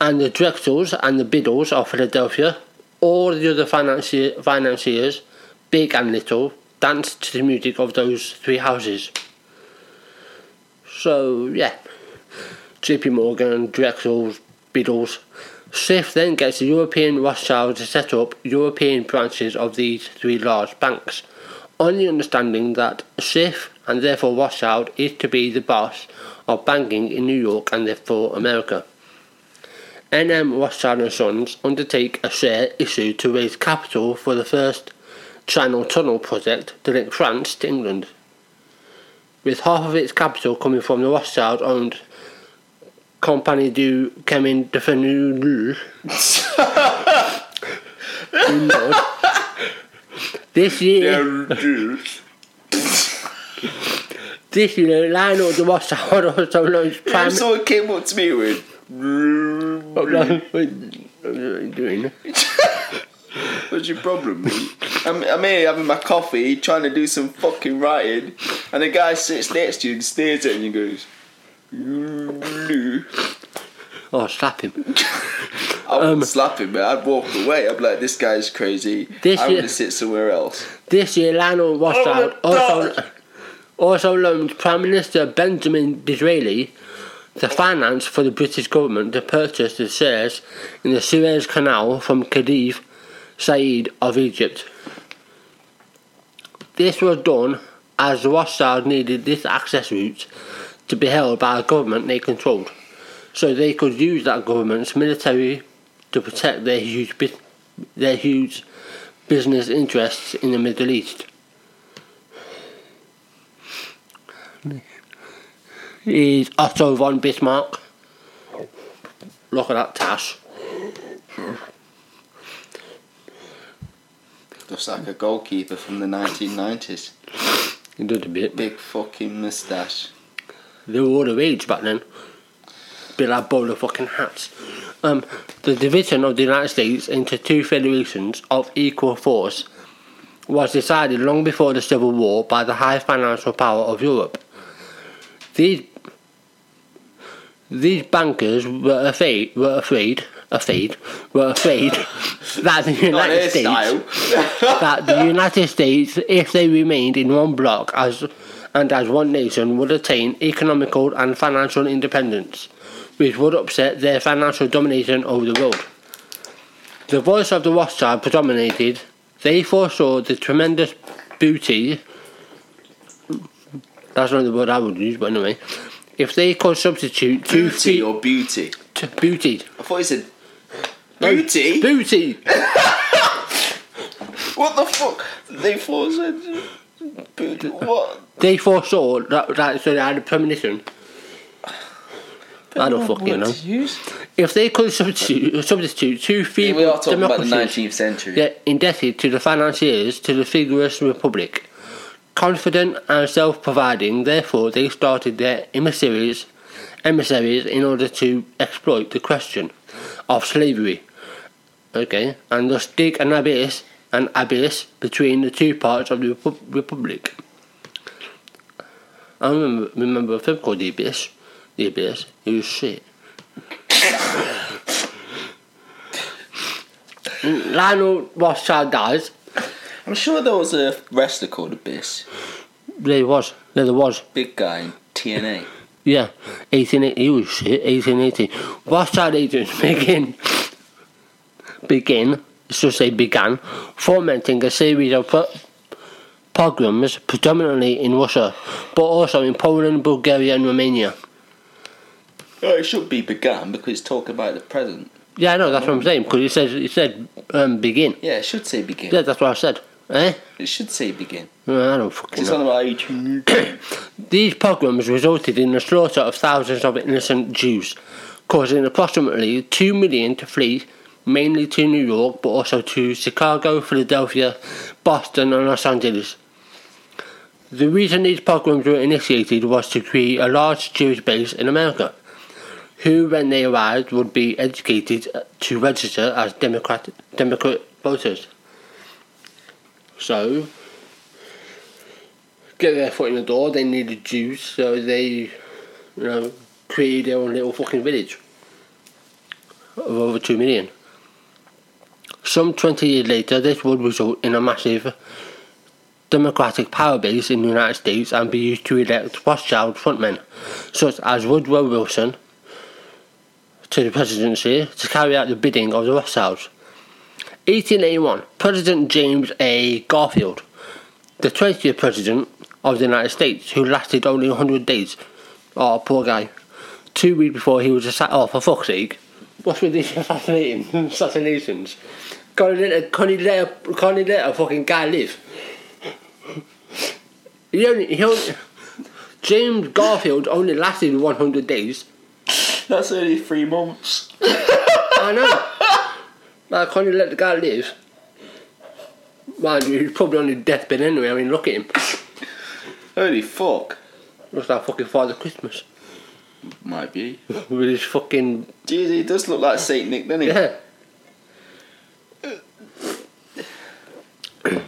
and the Drexels and the Biddles of Philadelphia. All the other financier, financiers, big and little, dance to the music of those three houses. So yeah, J.P. Morgan, Drexel's, Biddles. Schiff then gets the European Rothschild to set up European branches of these three large banks, on the understanding that Schiff and therefore Rothschild is to be the boss of banking in New York and therefore America. NM Rothschild and Sons undertake a share issue to raise capital for the first Channel Tunnel project to link France to England. With half of its capital coming from the Rothschild owned Compagnie du Chemin de Fenouil. this year, This year, Lionel de Rothschild also launched If prime. someone came up to me with. What are you doing? What's your problem, mate? I'm, I'm here having my coffee, trying to do some fucking writing, and the guy sits next to you and stares at you and goes. Oh, slap him. I wouldn't um, slap him, man. I'd walk away. I'd be like, this guy's crazy. This I'm gonna sit somewhere else. This year, Lionel Oh my also. Also loaned Prime Minister Benjamin Disraeli the finance for the British government to purchase the shares in the Suez Canal from Khedive Said of Egypt. This was done as the Rothschild needed this access route to be held by a government they controlled, so they could use that government's military to protect their huge, their huge business interests in the Middle East. Is Otto von Bismarck. Look at that tash. Looks like a goalkeeper from the 1990s. He did a bit. Big fucking moustache. They were all the rage back then. Bit like bowler fucking hats. Um, the division of the United States into two federations of equal force was decided long before the Civil War by the high financial power of Europe. These these bankers were afraid, were afraid, afraid, were afraid that the United States that the United States, if they remained in one bloc as and as one nation, would attain economical and financial independence, which would upset their financial domination over the world. The voice of the Rothschild predominated. They foresaw the tremendous booty. That's not the word I would use, but anyway. If they could substitute two Beauty feet or beauty? to beauty, I thought he said. Beauty? beauty, What the fuck? They thought said. Beauty? What? they foresaw that, that so they had a premonition. I don't fucking know. If they could substitute, substitute two feeble We are talking about the democracies 19th century. yet indebted to the financiers to the vigorous republic, confident and self-providing, therefore they started their emissaries, emissaries in order to exploit the question of slavery. Okay, and thus dig an abyss, an abyss between the two parts of the repu- republic. I remember, remember a film called The Abyss. The Abyss. It was shit. Lionel Rothschild dies. I'm sure there was a wrestler called Abyss. There was. There, was. Big guy in TNA. Yeah. 1880. He was shit. 1880. Rothschild agents begin. Begin. Just say began. Fomenting a series of po- pogroms, predominantly in Russia, but also in Poland, Bulgaria, and Romania. Oh, it should be began because it's talking about the present. Yeah, I know. That's what I'm saying. Because it says it said um, begin. Yeah, it should say begin. Yeah, that's what I said. Eh? It should say begin. I don't fucking It's know. on about 18. These pogroms resulted in the slaughter of thousands of innocent Jews, causing approximately 2 million to flee, mainly to New York, but also to Chicago, Philadelphia, Boston, and Los Angeles. The reason these pogroms were initiated was to create a large Jewish base in America, who, when they arrived, would be educated to register as Democrat, Democrat voters. So, get their foot in the door, they needed Jews, so they, you know, created their own little fucking village of over two million. Some 20 years later, this would result in a massive democratic power base in the United States and be used to elect Rothschild frontmen, such as Woodrow Wilson, to the presidency to carry out the bidding of the Rothschilds. 1881, President James A. Garfield, the 20th president of the United States, who lasted only 100 days. Oh, poor guy. Two weeks before he was assassinated. Oh, for fuck's sake. What's with these assassinating, assassinations? Can't he, let a, can't, he let a, can't he let a fucking guy live? He only, he only, James Garfield only lasted 100 days. That's only three months. I know. Like, can't you let the guy live? Mind you, he's probably on his deathbed anyway. I mean, look at him. Holy fuck. Looks like fucking Father Christmas. Might be. With his fucking. Jeez, he does look like Saint Nick, doesn't he? Yeah.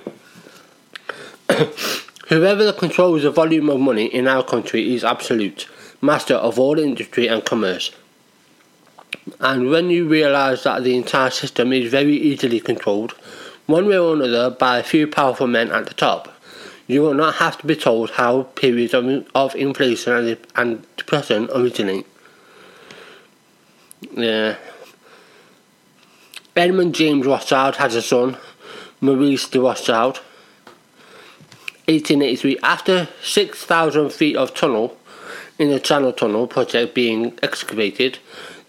Whoever controls the volume of money in our country is absolute, master of all industry and commerce. And when you realise that the entire system is very easily controlled, one way or another, by a few powerful men at the top, you will not have to be told how periods of, of inflation and, and depression originate. Yeah. Edmund James Rothschild has a son, Maurice de Rothschild. 1883, after 6,000 feet of tunnel in the Channel Tunnel project being excavated,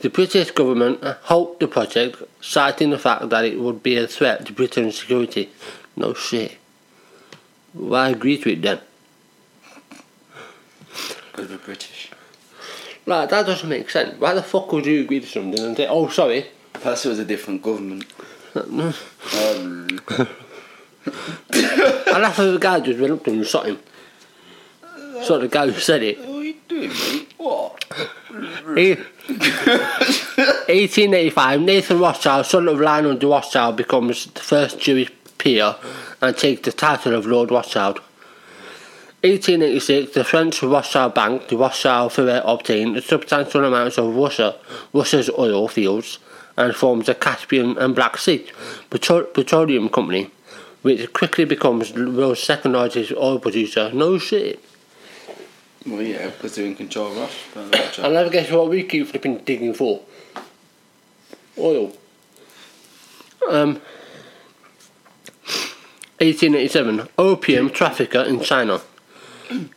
the British government halted the project, citing the fact that it would be a threat to Britain's security. No shit. Why agree to it then? Because we're British. Like, that doesn't make sense. Why the fuck would you agree to something and say, oh, sorry? Perhaps it was a different government. Um, And after the guy just went up to him and shot him. So the guy who said it. What are you doing, mate? What? He, 1885, Nathan Rothschild, son of Lionel de Rothschild, becomes the first Jewish peer and takes the title of Lord Rothschild. 1886, the French Rothschild Bank, the Rothschild Ferret, obtained substantial amounts of Russia, Russia's oil fields and forms the Caspian and Black Sea Petro- Petroleum Company, which quickly becomes the world's second largest oil producer. No shit. Well, yeah, because they're in control of us. And never guess what we keep flipping digging for? Oil. Um, 1887. Opium trafficker in China.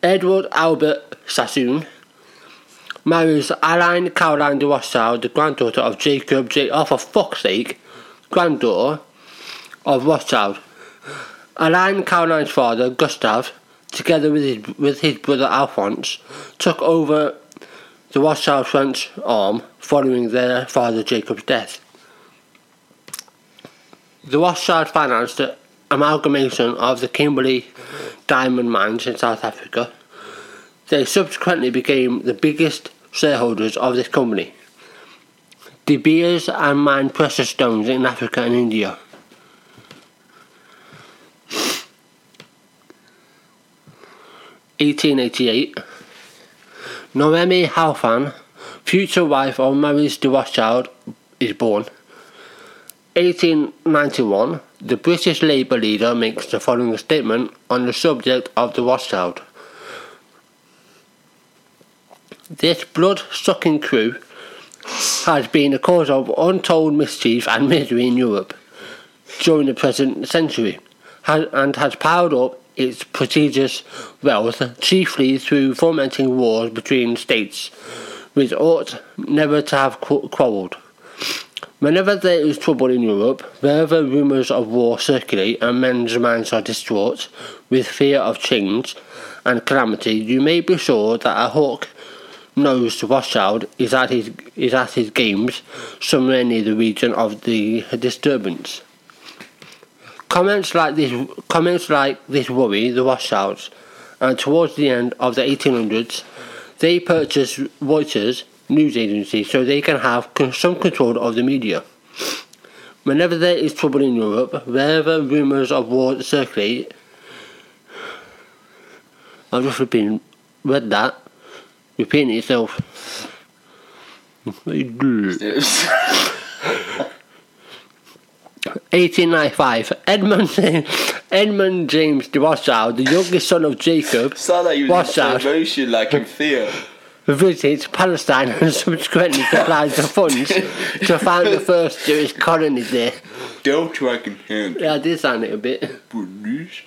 Edward Albert Sassoon marries Aline Caroline de Rothschild, the granddaughter of Jacob J. Oh, for fuck's sake, granddaughter of Rothschild. Aline Caroline's father, Gustav, together with his, with his brother Alphonse, took over the Rothschild French arm following their father Jacob's death. The Rothschild financed the amalgamation of the Kimberley diamond mines in South Africa. They subsequently became the biggest shareholders of this company. De Beers and mined precious stones in Africa and India. Eighteen eighty eight. Noemi Halphen, future wife of Maurice de Rothschild, is born. 1891, the British Labour leader makes the following statement on the subject of the Rothschild. This blood sucking crew has been a cause of untold mischief and misery in Europe during the present century and has piled up its prodigious wealth chiefly through fomenting wars between states which ought never to have quarrelled. Whenever there is trouble in Europe, wherever rumours of war circulate and men's minds are distraught with fear of change and calamity, you may be sure that a hawk nosed Rothschild is at his is at his games somewhere near the region of the disturbance. Comments like this comments like this worry the Rothschilds, and towards the end of the 1800s, they purchased Reuters news agency so they can have some control of the media. Whenever there is trouble in Europe, wherever rumours of war circulate, I've just repeated, read that, repeating itself. 1895, Edmund, Edmund James de Rothschild, the youngest son of Jacob, Sound like you was Rothschild. in slow motion, like in fear. visits Palestine and subsequently supplies the funds to found the first Jewish colony there. Don't track in hand. Yeah, I did sound it a bit. British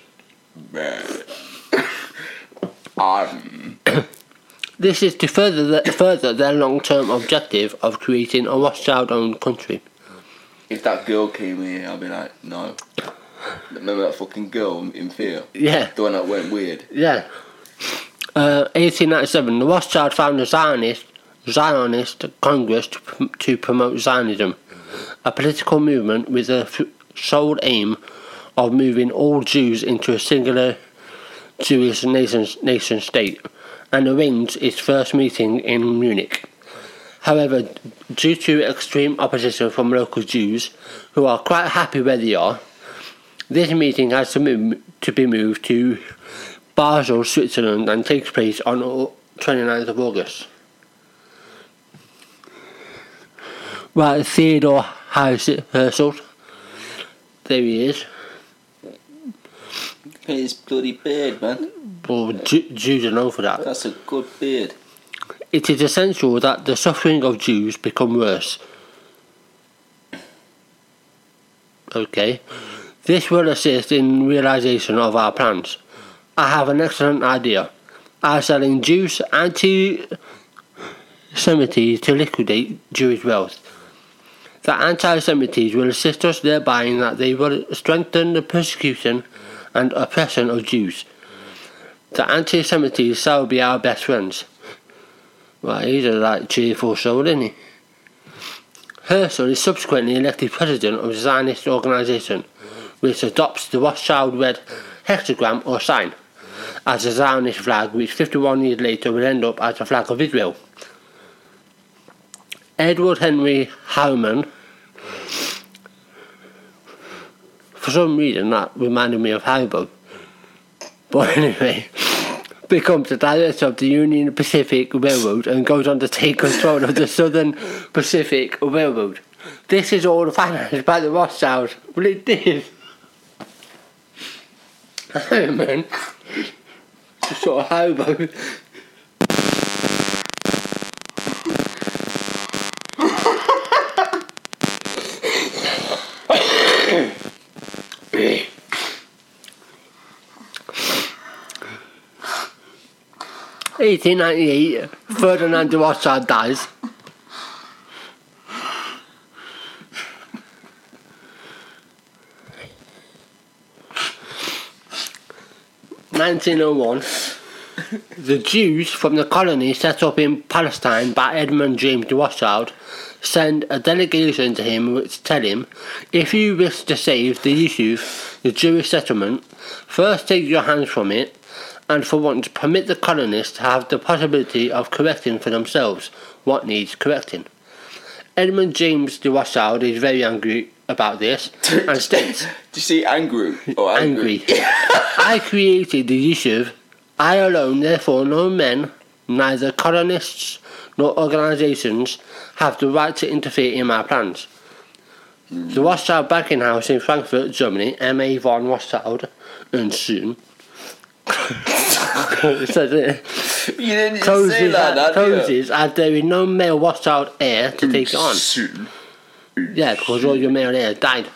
man. Um, This is to further the, further their long-term objective of creating a Rothschild-owned country. If that girl came here, I'd be like, no. Remember that fucking girl in fear? Yeah, The one that went weird. yeah. Uh, 1897, the Rothschild founded Zionist Zionist Congress to, to promote Zionism, a political movement with the f- sole aim of moving all Jews into a singular Jewish nation, nation state and arranged its first meeting in Munich. However, due to extreme opposition from local Jews, who are quite happy where they are, this meeting has to, move, to be moved to Basel, Switzerland, and takes place on 29th of August. Right, Theodore Herzl. There he is. His bloody beard, man. Well, Jews are known for that. That's a good beard. It is essential that the suffering of Jews become worse. Okay. This will assist in realization of our plans. I have an excellent idea. I shall induce anti-Semites to liquidate Jewish wealth. The anti-Semites will assist us thereby in that they will strengthen the persecution and oppression of Jews. The anti-Semites shall be our best friends. Right, he's a like cheerful soul, isn't he? Herzl is subsequently elected president of the Zionist organisation, which adopts the Rothschild red hexagram or sign as a Zionist flag, which 51 years later will end up as the flag of Israel. Edward Henry Harriman, for some reason that reminded me of Haribo. But anyway, becomes the director of the Union Pacific Railroad and goes on to take control of the Southern Pacific Railroad. This is all financed by the Rothschilds. Well, it did. man. Just sort of hobo. Eighteen ninety eight, Ferdinand de Rothschild dies. Nineteen oh one. The Jews from the colony set up in Palestine by Edmund James de Rothschild send a delegation to him which tell him, if you wish to save the Yishuv, the Jewish settlement, first take your hands from it, and for once permit the colonists to have the possibility of correcting for themselves what needs correcting. Edmund James de Rothschild is very angry about this and states, Do you see angry or angry? angry. I created the issue. I alone, therefore, no men, neither colonists nor organizations, have the right to interfere in my plans. Hmm. The Rothschild banking house in Frankfurt, Germany, M.A. von Rothschild and Soon. says it You didn't say closes, that, at, closes as there is no male Rothschild heir to take on. Yeah, because all your male heirs died.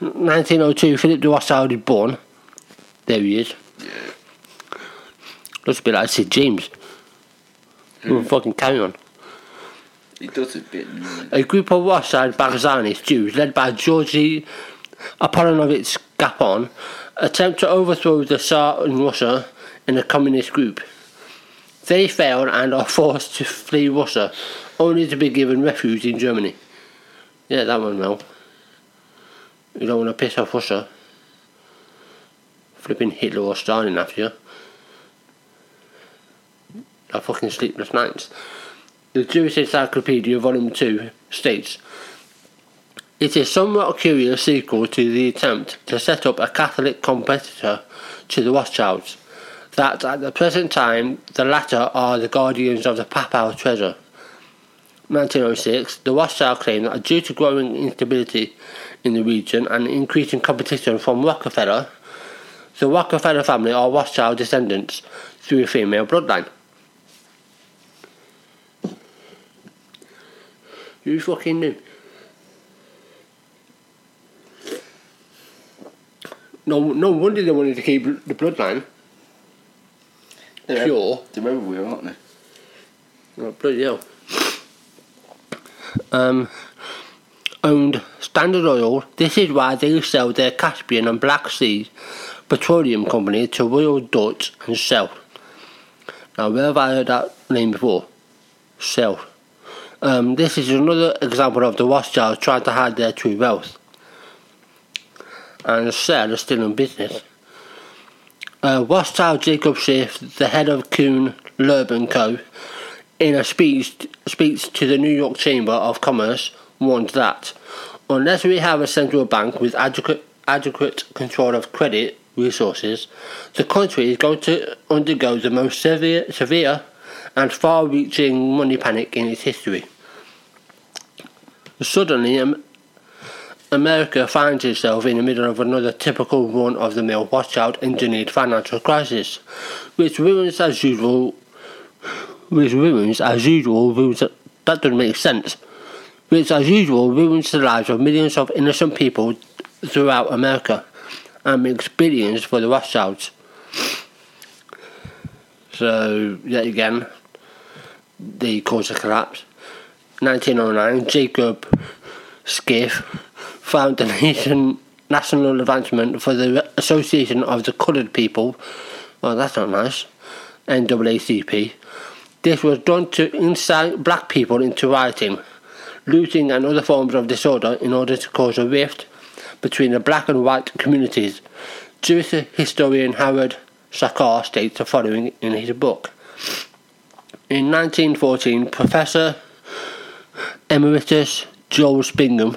1902, Philip de Rothschild is born. There he is. Yeah. Looks a bit like Sid James. We'll fucking carry on. He does a bit. A group of Rothschild Barzanist Jews, led by Georgy Apollonovich Gapon, attempt to overthrow the Tsar in Russia in a communist group. They fail and are forced to flee Russia, only to be given refuge in Germany. Yeah, that one well. You don't want to piss off Russia. Flipping Hitler or Stalin after you. A fucking sleepless nights. The Jewish Encyclopedia, Volume 2, states It is somewhat curious sequel to the attempt to set up a Catholic competitor to the Rothschilds, that at the present time the latter are the guardians of the papal treasure. 1906, the Rothschild claimed that due to growing instability in the region and increasing competition from Rockefeller, the Rockefeller family are Rothschild descendants through a female bloodline. You fucking knew. No, no wonder they wanted to keep the bloodline They're, pure. they're everywhere, aren't they? Oh, bloody hell. Um, owned Standard Oil. This is why they sell their Caspian and Black Sea petroleum company to Royal Dutch and Shell. Now, where have I heard that name before? Shell. Um, this is another example of the Rothschilds trying to hide their true wealth. And the Shell is still in business. Uh, Jacob Schiff, the head of Kuhn Loeb Co., in a speech, speech to the New York Chamber of Commerce, warned that unless we have a central bank with adequate, adequate control of credit resources, the country is going to undergo the most severe, severe and far reaching money panic in its history. Suddenly, um, America finds itself in the middle of another typical run of the mill Rothschild engineered financial crisis, which ruins as usual which ruins as usual ruins that doesn't make sense. Which as usual ruins the lives of millions of innocent people throughout America and makes billions for the Rothschilds. So yet again they cause a collapse. 1909 Jacob Schiff found the nation national advancement for the Association of the Coloured People. Well, that's not nice. NAACP. This was done to incite black people into rioting, looting, and other forms of disorder in order to cause a rift between the black and white communities. Jewish historian Howard Sachar states the following in his book. In 1914, Professor Emeritus Joel Bingham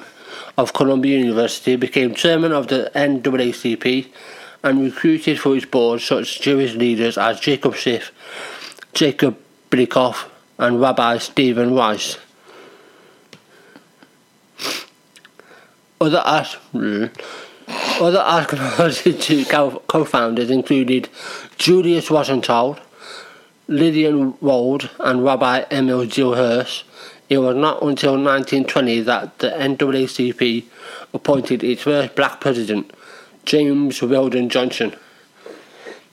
of Columbia University became chairman of the NAACP and recruited for his board such Jewish leaders as Jacob Schiff, Jacob Billikopf, and Rabbi Stephen Rice. Other, as- other archaeology co-founders included Julius Rosenthal, Lillian Wald, and Rabbi Emil Gilhurst. It was not until 1920 that the NAACP appointed its first black president, James Weldon Johnson.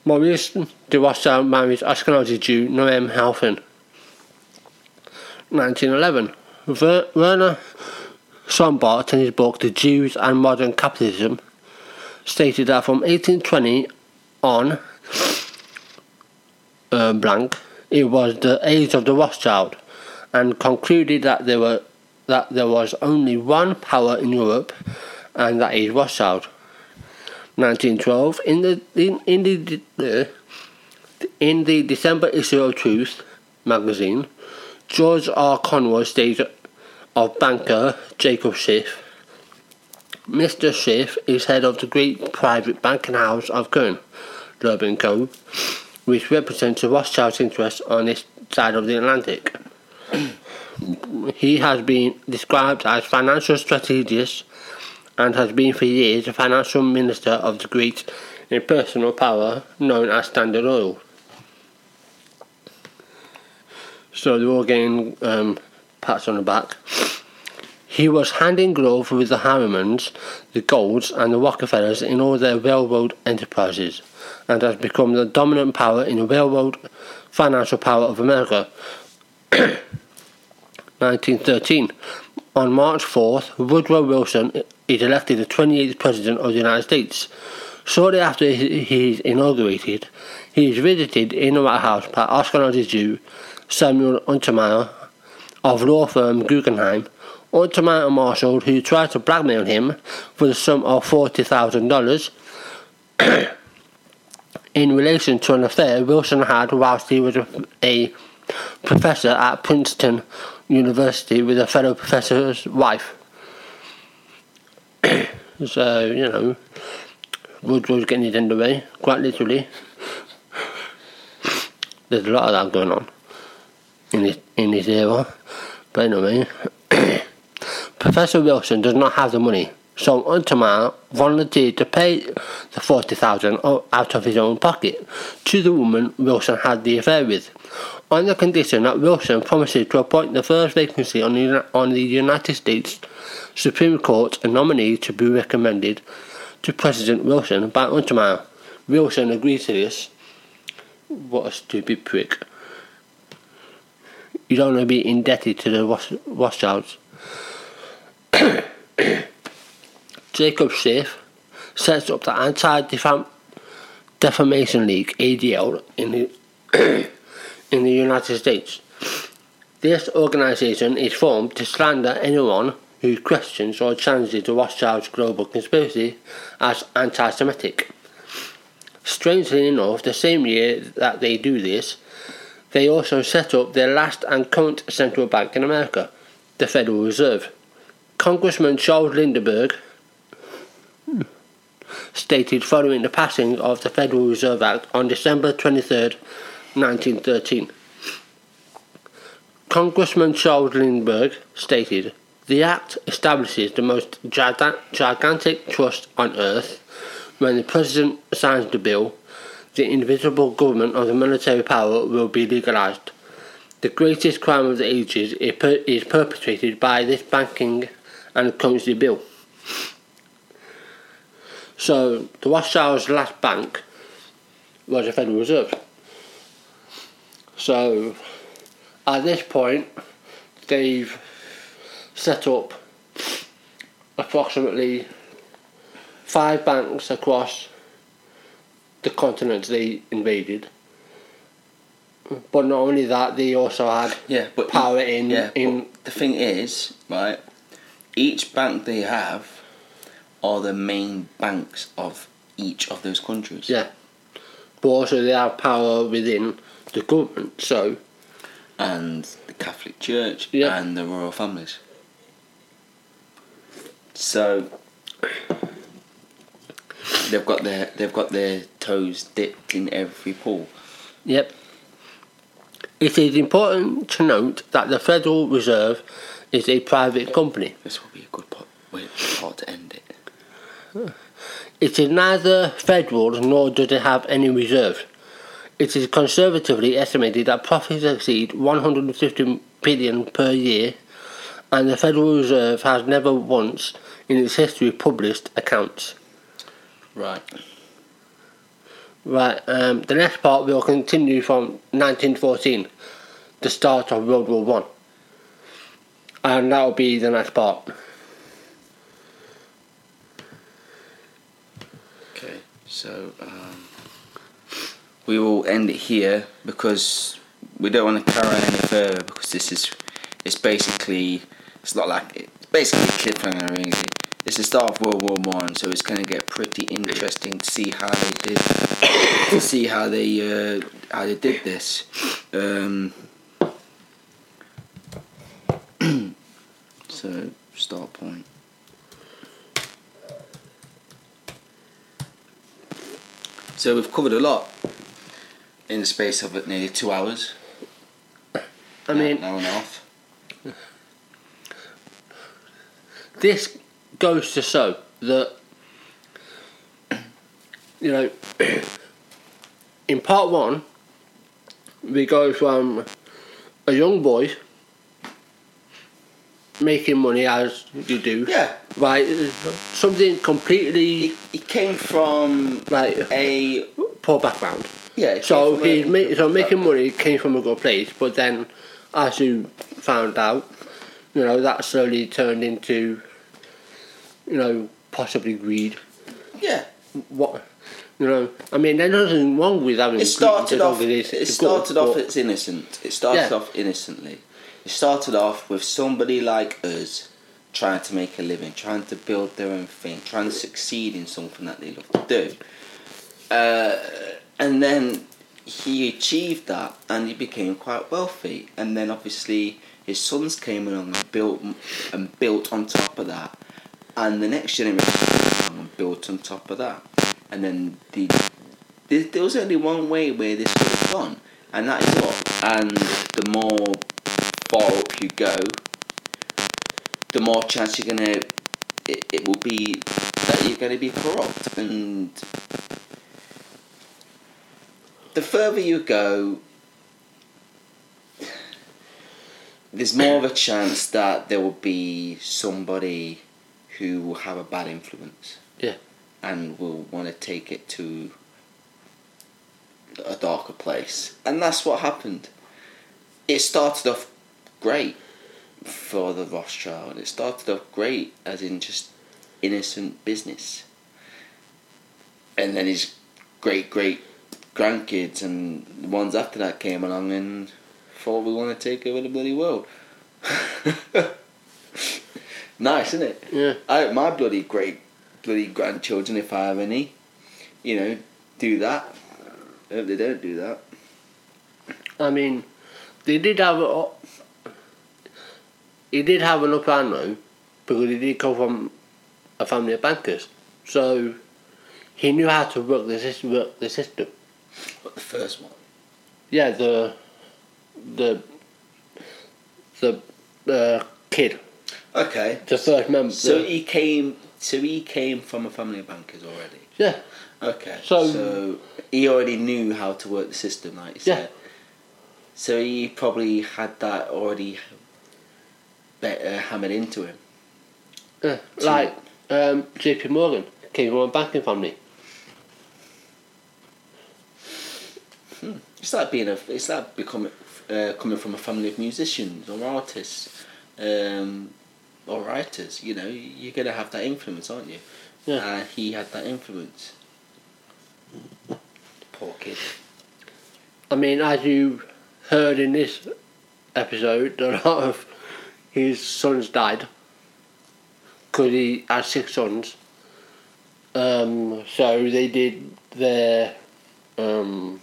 Maurice de Rothschild married Ashkenazi Jew Noam Halphen. 1911. Ver- Werner Sombart, in his book The Jews and Modern Capitalism, stated that from 1820 on, uh, blank, it was the age of the Rothschild, and concluded that there were that there was only one power in Europe, and that is Rothschild. 1912, in the in, in the in the December issue of Truth magazine, George R. Conroy stated of banker Jacob Schiff. Mr. Schiff is head of the great private banking house of Kuhn, Loeb Co., which represents the Rothschild's interests on this side of the Atlantic. He has been described as financial strategist and has been for years the financial minister of the great impersonal power known as Standard Oil. So they're all getting um, pats on the back. He was hand in glove with the Harrimans, the Goulds, and the Rockefellers in all their railroad enterprises, and has become the dominant power in the railroad financial power of America. 1913. On March 4th, Woodrow Wilson is elected the 28th President of the United States. Shortly after he is inaugurated, he is visited in the White House by Ashkenazi Jew Samuel Untermyer of law firm Guggenheim. Untermyer Marshall, who tried to blackmail him for the sum of $40,000 in relation to an affair Wilson had whilst he was a professor at Princeton University with a fellow professor's wife. so, you know, was getting it underway, quite literally. There's a lot of that going on in this, in this era. But anyway, Professor Wilson does not have the money, so Untermyer volunteered to pay the 40000 out of his own pocket to the woman Wilson had the affair with, on the condition that Wilson promises to appoint the first vacancy on the, on the United States Supreme Court a nominee to be recommended to President Wilson by Untermyer. Wilson agreed to this. What a stupid prick. You don't want to be indebted to the Roth- Rothschilds. Jacob Schiff sets up the Anti-Defamation League (ADL) in the in the United States. This organization is formed to slander anyone who questions or challenges the Rothschilds' global conspiracy as anti-Semitic. Strangely enough, the same year that they do this, they also set up their last and current central bank in America, the Federal Reserve. Congressman Charles Lindbergh stated following the passing of the Federal Reserve Act on December 23, 1913. Congressman Charles Lindbergh stated, The Act establishes the most gigantic trust on earth. When the President signs the bill, the invisible government of the military power will be legalized. The greatest crime of the ages is per- is perpetrated by this banking and currency bill. So, the Rothschild's last bank was the Federal Reserve. So, at this point, they've set up approximately five banks across the continents they invaded. But not only that, they also had Yeah, but power in yeah, in but the thing is, right? Each bank they have are the main banks of each of those countries. yeah. But also they have power within the government. So and the Catholic Church Yeah. and the royal families. So they've got their they've got their toes dipped in every pool. Yep. It is important to note that the Federal Reserve is a private company. This will be a good part, way, part to end it. It is neither federal nor does it have any reserves. It is conservatively estimated that profits exceed 150 billion per year, and the Federal Reserve has never once in its history published accounts. Right. Right, um, the next part will continue from 1914, the start of World War One, and that will be the next part. Okay. So um, we will end it here because we don't want to carry on any further because this is it's basically it's not like it's basically a cliffhanger really. It's the start of World War One, so it's going to get pretty interesting to see how they did to see how they uh, how they did this. Um, so start point. So we've covered a lot in the space of nearly two hours. I mean, an hour and a half. this goes to show that you know in part one we go from a young boy making money as you do Yeah. right something completely He, he came from like a poor background yeah. he so he's ma- so making money came from a good place but then as you found out you know that slowly turned into you know possibly greed Yeah. what you know I mean there's nothing wrong with having It started greed, as long off. It good, started off. It's innocent. It started Yeah. off innocently. It started off with somebody like us trying to make a living, trying to build their own thing, trying to succeed in something that they love to do. Uh, and then he achieved that, and he became quite wealthy. And then obviously his sons came along and built and built on top of that, and the next generation came along and built on top of that, and then the there, there was only one way where this could have gone, and that is up. And the more far up you go, the more chance you're gonna it, it will be that you're gonna be corrupt, and the further you go, there's more of a chance that there will be somebody who will have a bad influence. Yeah. And will want to take it to a darker place. And that's what happened. It started off great for the Rothschild. It started off great as in just innocent business. And then his great great grandkids and the ones after that came along and thought we want to take over the bloody world. nice, isn't it? yeah I my bloody great bloody grandchildren, if I have any, you know, do that. I hope they don't do that. I mean, they did have a. He did have an upper hand though, because he did come from a family of bankers, so he knew how to work the system. Work the system. But the first one. Yeah, the the the uh, kid, Okay. the first member. So he came. So he came from a family of bankers already. yeah, Okay. So- So, he already knew how to work the system, like you Yeah. said. So he probably had that already better hammered into him. yeah. like um, J.P. Morgan came from a banking family. It's like being a. It's like becoming uh, coming from a family of musicians or artists, um, or writers. You know, you're gonna have that influence, aren't you? Yeah. And he had that influence. Poor kid. I mean, as you heard in this episode, a lot of his sons died because he had six sons. Um, so they did their, um,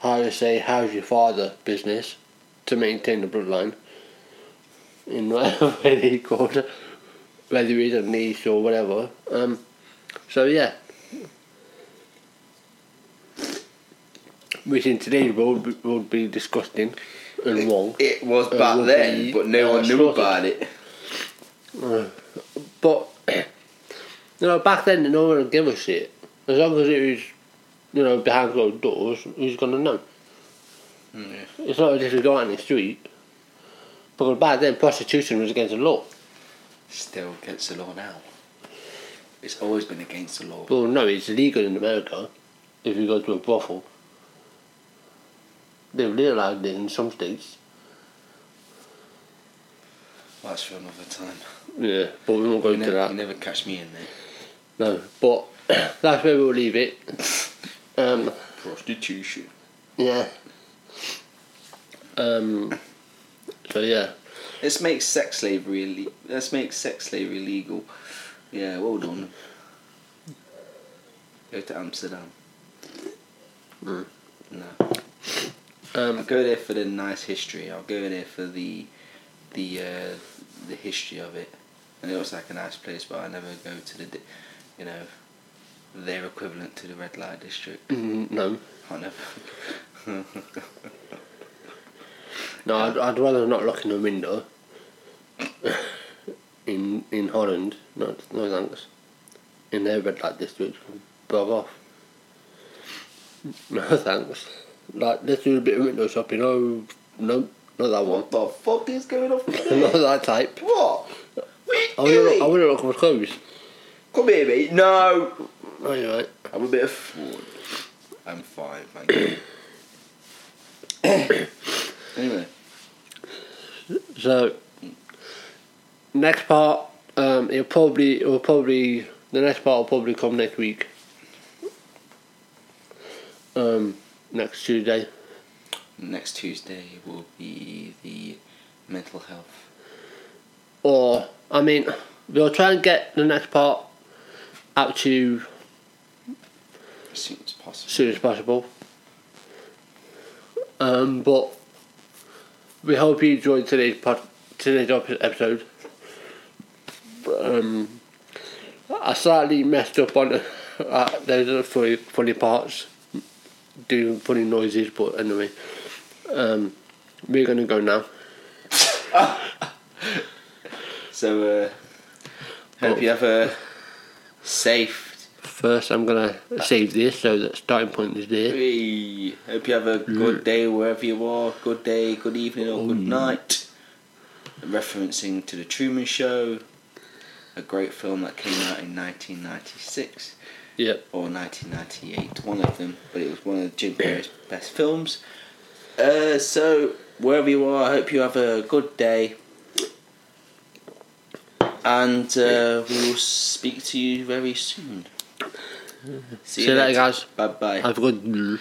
how to say, how's your father business to maintain the bloodline in whatever way they called it, whether he's a niece or whatever. Um, so yeah. Which in today's world would- would be disgusting and wrong. It was Uh, back then, but no uh, one knew about it. But you know, back then no one would give a shit. As long as it was, you know, behind closed doors, who's gonna know? Yeah. It's not as if you go out in the street. Because back then prostitution was against the law. Still against the law now. It's always been against the law. Well no, it's legal in America if you go to a brothel. They've legalized it in some states. That's for another time. Yeah, but we won't go You into never, that. you never catch me in there. No, but that's where we'll leave it. Um, Prostitution. yeah. Um, so yeah, Let's make sex slavery. ille- Let's make sex slavery legal. Yeah, well done. Go to Amsterdam. Mm. No. I'll um, go there for the nice history. I'll go there for the the uh, the history of it. And it looks like a nice place, but I never go to the, di- you know, their equivalent to the red light district. mm, no, I never. no, I'd, I'd rather not look in the window. in in Holland, no, no thanks. In their red light district, bug off. No thanks. Like let's do a bit of window shopping. Oh no, not that one. what the fuck is going on? not that type. what? What I are you want to doing? I want to look for clothes. Come here, mate. No. Oh, you're right. I'm a bit of fool. I'm fine, thank you. anyway, So next part, um, it'll probably it'll probably the next part will probably come next week. Um, next Tuesday. next Tuesday will be the mental health. Or I mean, we'll try and get the next part out to you As soon as possible. as soon as possible. Um, but we hope you enjoyed today's pod, today's episode. Um, I slightly messed up on uh, there's a funny, funny parts, doing funny noises, but anyway, um, we're gonna go now. So, uh, hope you have a safe. First, I'm gonna save this so that starting point is there. Hey, hope you have a good day wherever you are. Good day, good evening, or good night. Referencing to the Truman Show, a great film that came out in 1996 Yep. or 1998, one of them, but it was one of Jim Carrey's best films. Uh, so, wherever you are, I hope you have a good day. And uh, we will speak to you very soon. See you later, guys. Bye bye. Have a good.